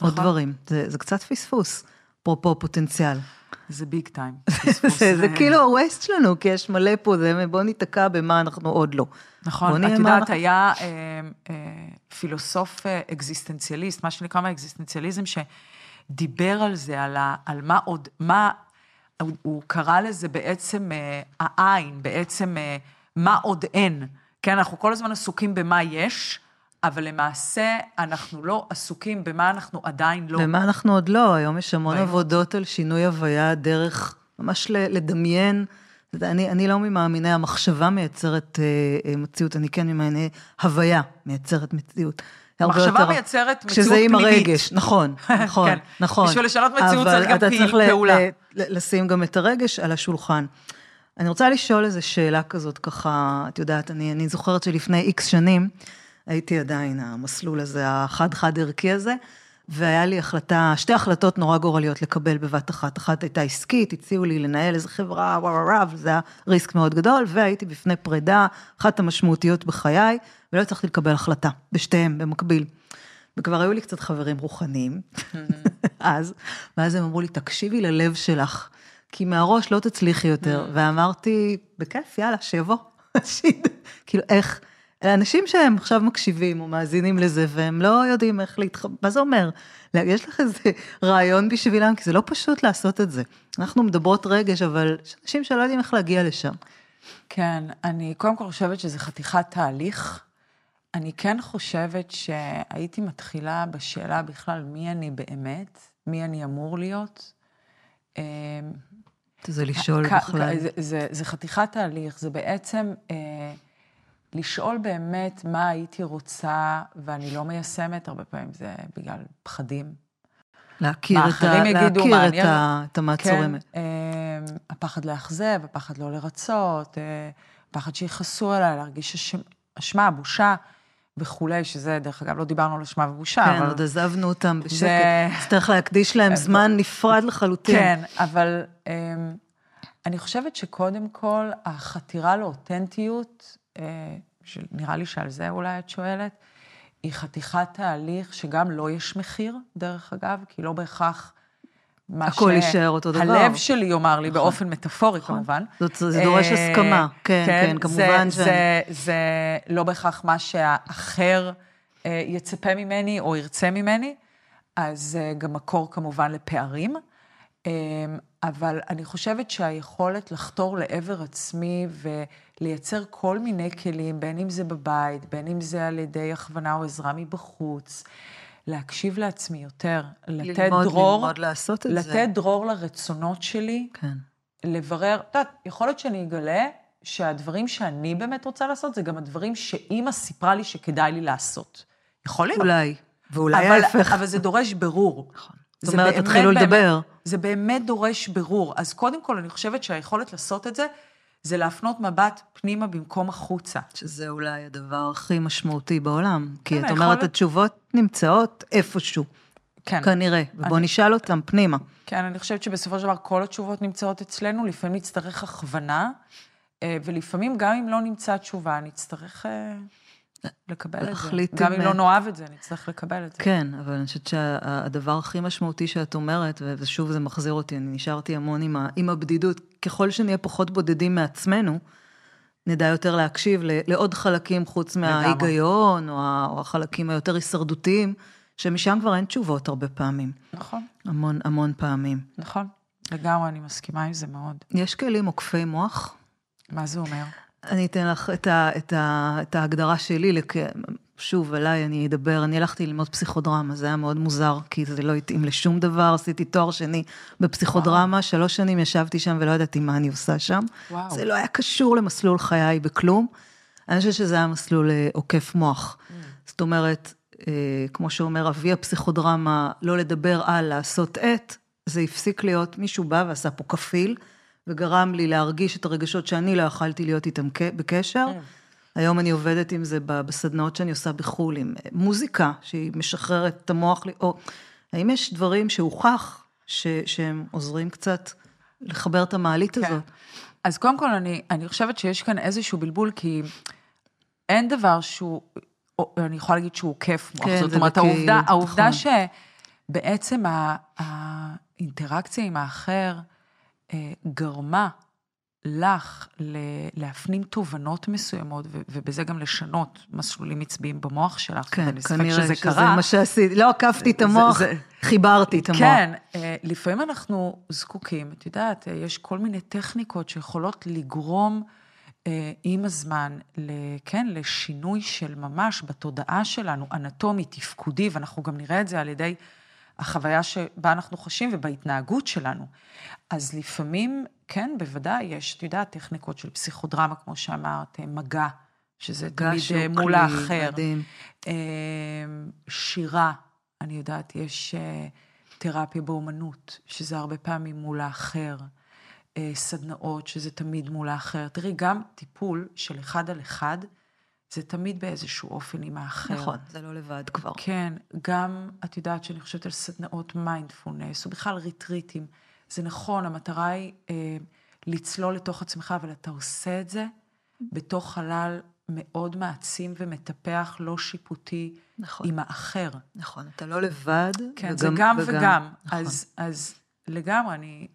עוד נכון. דברים. זה, זה קצת פספוס, אפרופו פוטנציאל. זה ביג טיים. זה, זה כאילו הווסט שלנו, כי יש מלא פה, זה בוא ניתקע במה אנחנו עוד לא. נכון, את יודעת, מה- היה אה, אה, פילוסוף אה, אקזיסטנציאליסט, מה שנקרא מהאקזיסטנציאליזם, שדיבר על זה, על, ה, על מה עוד, מה, הוא, הוא קרא לזה בעצם אה, העין, בעצם אה, מה עוד אין, כן, אנחנו כל הזמן עסוקים במה יש, אבל למעשה אנחנו לא עסוקים במה אנחנו עדיין לא. ומה אנחנו עוד לא, היום יש המון. עבודות על שינוי הוויה דרך ממש לדמיין. אני, אני לא ממאמיני המחשבה מייצרת אה, אה, מציאות, אני כן ממאמיני הוויה מייצרת מציאות. מחשבה מייצרת מציאות כשזה עם פנימית. הרגש, נכון, נכון, כן. נכון. בשביל לשנות מציאות צריך גם אבל אתה צריך פעולה. לשים גם את הרגש על השולחן. אני רוצה לשאול איזו שאלה כזאת, ככה, את יודעת, אני, אני זוכרת שלפני איקס שנים, הייתי עדיין המסלול הזה, החד-חד ערכי הזה, והיה לי החלטה, שתי החלטות נורא גורליות לקבל בבת אחת. אחת הייתה עסקית, הציעו לי לנהל איזה חברה, וואו וואו וואו, וזה היה ריסק מאוד גדול, והייתי בפני פרידה, אחת המשמעותיות בחיי, ולא הצלחתי לקבל החלטה, בשתיהם, במקביל. וכבר היו לי קצת חברים רוחניים, אז, ואז הם אמרו לי, תקשיבי ללב שלך, כי מהראש לא תצליחי יותר. ואמרתי, בכיף, יאללה, שיבוא. כאילו, איך, אלה אנשים שהם עכשיו מקשיבים או מאזינים לזה, והם לא יודעים איך להתחבר, מה זה אומר? יש לך איזה רעיון בשבילם? כי זה לא פשוט לעשות את זה. אנחנו מדברות רגש, אבל יש אנשים שלא יודעים איך להגיע לשם. כן, אני קודם כל חושבת שזה חתיכת תהליך. אני כן חושבת שהייתי מתחילה בשאלה בכלל מי אני באמת, מי אני אמור להיות. אמ, זה לשאול בכלל. זה, זה, זה חתיכת תהליך, זה בעצם אה, לשאול באמת מה הייתי רוצה, ואני לא מיישמת, הרבה פעמים זה בגלל פחדים. להכיר את, ה, יגידו, להכיר מה את, אני- ה, את המעצורמת. כן, אה, הפחד לאכזב, הפחד לא לרצות, אה, הפחד שיכעסו עליי, להרגיש אשמה, בושה וכולי, שזה, דרך אגב, לא דיברנו על אשמה ובושה, כן, אבל... עוד עזבנו אותם בשקט. זה- נצטרך להקדיש להם זמן נפרד לחלוטין. כן, אבל um, אני חושבת שקודם כל, החתירה לאותנטיות, uh, שנראה לי שעל זה אולי את שואלת, היא חתיכת תהליך שגם לא יש מחיר, דרך אגב, כי לא בהכרח מה הכל יישאר אותו דבר. הלב שלי יאמר לי, באופן מטאפורי כמובן. זאת- זה דורש אה, הסכמה. כן, כן, כמובן זה, זה, זה לא בהכרח מה שהאחר אה, יצפה ממני או ירצה ממני, אז אה, גם מקור כמובן לפערים. אה, אבל אני חושבת שהיכולת לחתור לעבר עצמי ולייצר כל מיני כלים, בין אם זה בבית, בין אם זה על ידי הכוונה או עזרה מבחוץ, להקשיב לעצמי יותר, לתת ללמוד, דרור, ללמוד לעשות את זה. לתת דרור לרצונות שלי, כן. לברר, את יודעת, יכול להיות שאני אגלה שהדברים שאני באמת רוצה לעשות, זה גם הדברים שאימא סיפרה לי שכדאי לי לעשות. יכול להיות. אולי. ואולי ההפך. אבל זה דורש ברור. נכון. זאת אומרת, תתחילו באמת- לדבר. זה באמת דורש ברור. אז קודם כל, אני חושבת שהיכולת לעשות את זה, זה להפנות מבט פנימה במקום החוצה. שזה אולי הדבר הכי משמעותי בעולם. כי כן, את אומרת, היכולת- התשובות נמצאות איפשהו, כן. כנראה. ובוא נשאל אותם פנימה. כן, אני חושבת שבסופו של דבר כל התשובות נמצאות אצלנו, לפעמים נצטרך הכוונה, אה, ולפעמים גם אם לא נמצא תשובה, נצטרך אה, לקבל את זה. גם אם, אם אה, לא נאהב את זה, נצטרך לקבל את זה. כן, אבל אני חושבת שהדבר הכי משמעותי שאת אומרת, ושוב זה מחזיר אותי, אני נשארתי המון עם, ה, עם הבדידות, ככל שנהיה פחות בודדים מעצמנו, נדע יותר להקשיב לעוד חלקים חוץ מההיגיון, או, ה- או החלקים היותר הישרדותיים, שמשם כבר אין תשובות הרבה פעמים, נכון, המון המון פעמים. נכון. לגמרי, אני מסכימה עם זה מאוד. יש כלים עוקפי מוח? מה זה אומר? אני אתן לך את, ה, את, ה, את ההגדרה שלי, לכ... שוב, עליי אני אדבר, אני הלכתי ללמוד פסיכודרמה, זה היה מאוד מוזר, כי זה לא התאים לשום דבר, עשיתי תואר שני בפסיכודרמה, שלוש שנים ישבתי שם ולא ידעתי מה אני עושה שם. וואו. זה לא היה קשור למסלול חיי בכלום. אני חושבת שזה היה מסלול אה, עוקף מוח. זאת אומרת, אה, כמו שאומר אבי הפסיכודרמה, לא לדבר על לעשות את, זה הפסיק להיות, מישהו בא ועשה פה כפיל, וגרם לי להרגיש את הרגשות שאני לא יכלתי להיות איתם בקשר. היום אני עובדת עם זה בסדנאות שאני עושה בחו"ל, עם אה, מוזיקה שהיא משחררת את המוח, לי- או האם יש דברים שהוכח ש, שהם עוזרים קצת לחבר את המעלית כן. הזאת? אז קודם כל, אני, אני חושבת שיש כאן איזשהו בלבול, כי אין דבר שהוא, או, אני יכולה להגיד שהוא כיף מוח. כן, זאת זה אומרת, בכאילו, העובדה, העובדה נכון. שבעצם ה- האינטראקציה עם האחר גרמה לך להפנים תובנות מסוימות, ובזה גם לשנות מסלולים עצביים במוח שלך. כן, כנראה שזה שזה קרה. מה שעשיתי. לא עקפתי את זה- המוח, זה- חיברתי את המוח. כן, אה, לפעמים אנחנו זקוקים, את יודעת, אה, יש כל מיני טכניקות שיכולות לגרום אה, עם הזמן, כן, לשינוי של ממש בתודעה שלנו, אנטומי, תפקודי, ואנחנו גם נראה את זה על ידי החוויה שבה אנחנו חשים ובהתנהגות שלנו. אז לפעמים, כן, בוודאי, יש, את יודעת, טכניקות של פסיכודרמה, כמו שאמרת, מגע, שזה תמיד אה, מול האחר. מדהים. שירה, אני יודעת, יש תרפיה באומנות, שזה הרבה פעמים מול האחר. אה, סדנאות, שזה תמיד מול האחר. תראי, גם טיפול של אחד על אחד, זה תמיד באיזשהו אופן עם האחר. נכון, זה לא לבד כבר. כן, גם, את יודעת שאני חושבת על סדנאות מיינדפולנס, או בכלל ריטריטים. זה נכון, המטרה היא אה, לצלול לתוך עצמך, אבל אתה עושה את זה בתוך חלל מאוד מעצים ומטפח, לא שיפוטי, נכון. עם האחר. נכון, אתה לא לבד. כן, וגם, זה גם וגם. וגם. נכון. אז, אז לגמרי, אני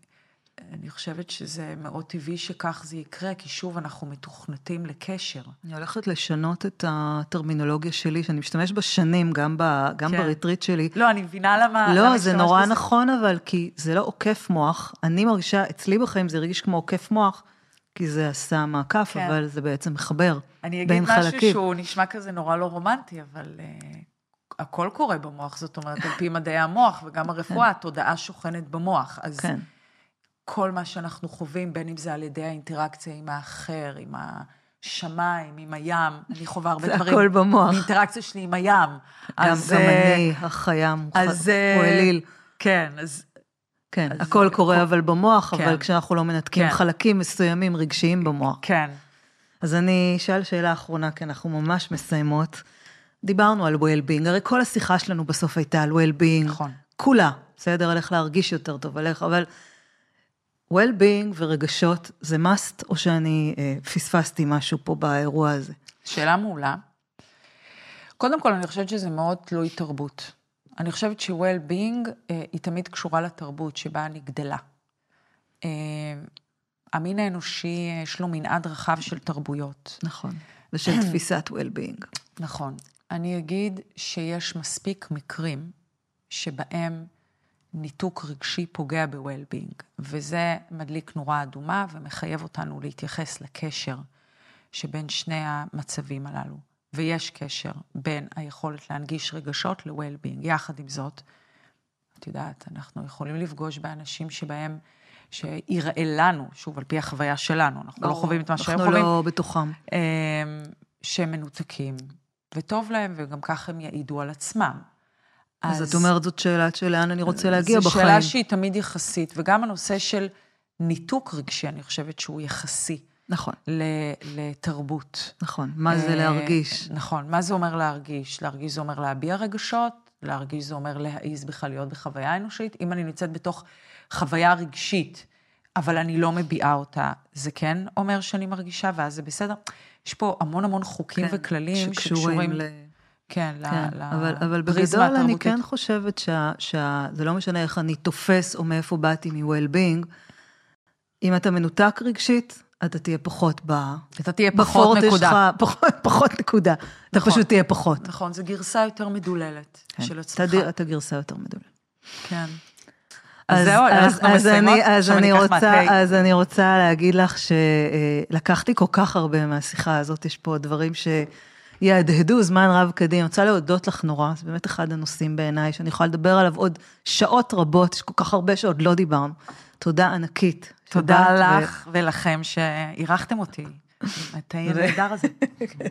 אני חושבת שזה מאוד טבעי שכך זה יקרה, כי שוב, אנחנו מתוכנתים לקשר. אני הולכת לשנות את הטרמינולוגיה שלי, שאני משתמש בה שנים, גם, ב, גם כן. בריטריט שלי. לא, אני מבינה למה... לא, למה זה נורא בזה. נכון, אבל כי זה לא עוקף מוח. אני מרגישה, אצלי בחיים זה הרגיש כמו עוקף מוח, כי זה עשה מעקף, כן. אבל זה בעצם מחבר בין חלקים. אני אגיד משהו שהוא נשמע כזה נורא לא רומנטי, אבל... Uh... הכל קורה במוח, זאת אומרת, על פי מדעי המוח וגם הרפואה, התודעה שוכנת במוח. אז כן. כל מה שאנחנו חווים, בין אם זה על ידי האינטראקציה עם האחר, עם השמיים, עם הים, אני חווה הרבה זה דברים. זה הכל במוח. האינטראקציה שלי עם הים. גם, אז, גם אה, אני, החיים, אז, הוא אה, אליל. כן, אז... כן, אז הכל קורה כל... אבל במוח, כן. אבל כשאנחנו לא מנתקים כן. חלקים מסוימים רגשיים במוח. כן. אז אני אשאל שאלה אחרונה, כי אנחנו ממש מסיימות. דיברנו על well-being, הרי כל השיחה שלנו בסוף הייתה על well-being. נכון. כולה, בסדר? על איך להרגיש יותר טוב, על איך, אבל well-being ורגשות זה must, או שאני אה, פספסתי משהו פה באירוע הזה? שאלה מעולה. קודם כל, אני חושבת שזה מאוד תלוי תרבות. אני חושבת ש-well-being אה, היא תמיד קשורה לתרבות שבה אני גדלה. אה, המין האנושי, יש לו מנעד רחב של תרבויות. נכון, ושל תפיסת well-being. נכון. אני אגיד שיש מספיק מקרים שבהם ניתוק רגשי פוגע ב-well-being, וזה מדליק נורה אדומה ומחייב אותנו להתייחס לקשר שבין שני המצבים הללו. ויש קשר בין היכולת להנגיש רגשות ל-well-being. יחד עם זאת, את יודעת, אנחנו יכולים לפגוש באנשים שבהם, שיראה לנו, שוב, על פי החוויה שלנו, אנחנו לא חווים את מה שהם חווים. אנחנו לא בתוכם. אמ, שהם מנותקים, וטוב להם, וגם כך הם יעידו על עצמם. אז, אז את אומרת, זאת שאלה של לאן אני רוצה להגיע בחיים. זו שאלה שהיא תמיד יחסית, וגם הנושא של ניתוק רגשי, אני חושבת שהוא יחסי. נכון. לתרבות. נכון, מה זה אה, להרגיש? נכון, מה זה אומר להרגיש? להרגיש זה אומר להביע רגשות, להרגיש זה אומר להעיז בכלל להיות בחוויה אנושית. אם אני נמצאת בתוך חוויה רגשית, אבל אני לא מביעה אותה, זה כן אומר שאני מרגישה, ואז זה בסדר. יש פה המון המון חוקים כן, וכללים שקשורים... ל... כן, כן. אבל, אבל בגדול אני כן חושבת שזה שה, לא משנה איך אני תופס או מאיפה באתי מ-well-being, אם אתה מנותק רגשית, אתה תהיה פחות ב... אתה תהיה פחות נקודה. שלך, פחות, פחות נקודה. נכון, אתה פשוט תהיה פחות. נכון, זו גרסה יותר מדוללת כן, של עצמך. אתה, אתה גרסה יותר מדוללת. כן. אז זהו, אנחנו אז מסיימות, אני, אז אני, רוצה, אז אני רוצה להגיד לך שלקחתי כל כך הרבה מהשיחה הזאת, יש פה דברים ש... יהדהדו זמן רב קדימה. אני רוצה להודות לך נורא, זה באמת אחד הנושאים בעיניי, שאני יכולה לדבר עליו עוד שעות רבות, יש כל כך הרבה שעוד לא דיברנו. תודה ענקית. תודה לך ו... ולכם שאירחתם אותי, את הנהדר הזה.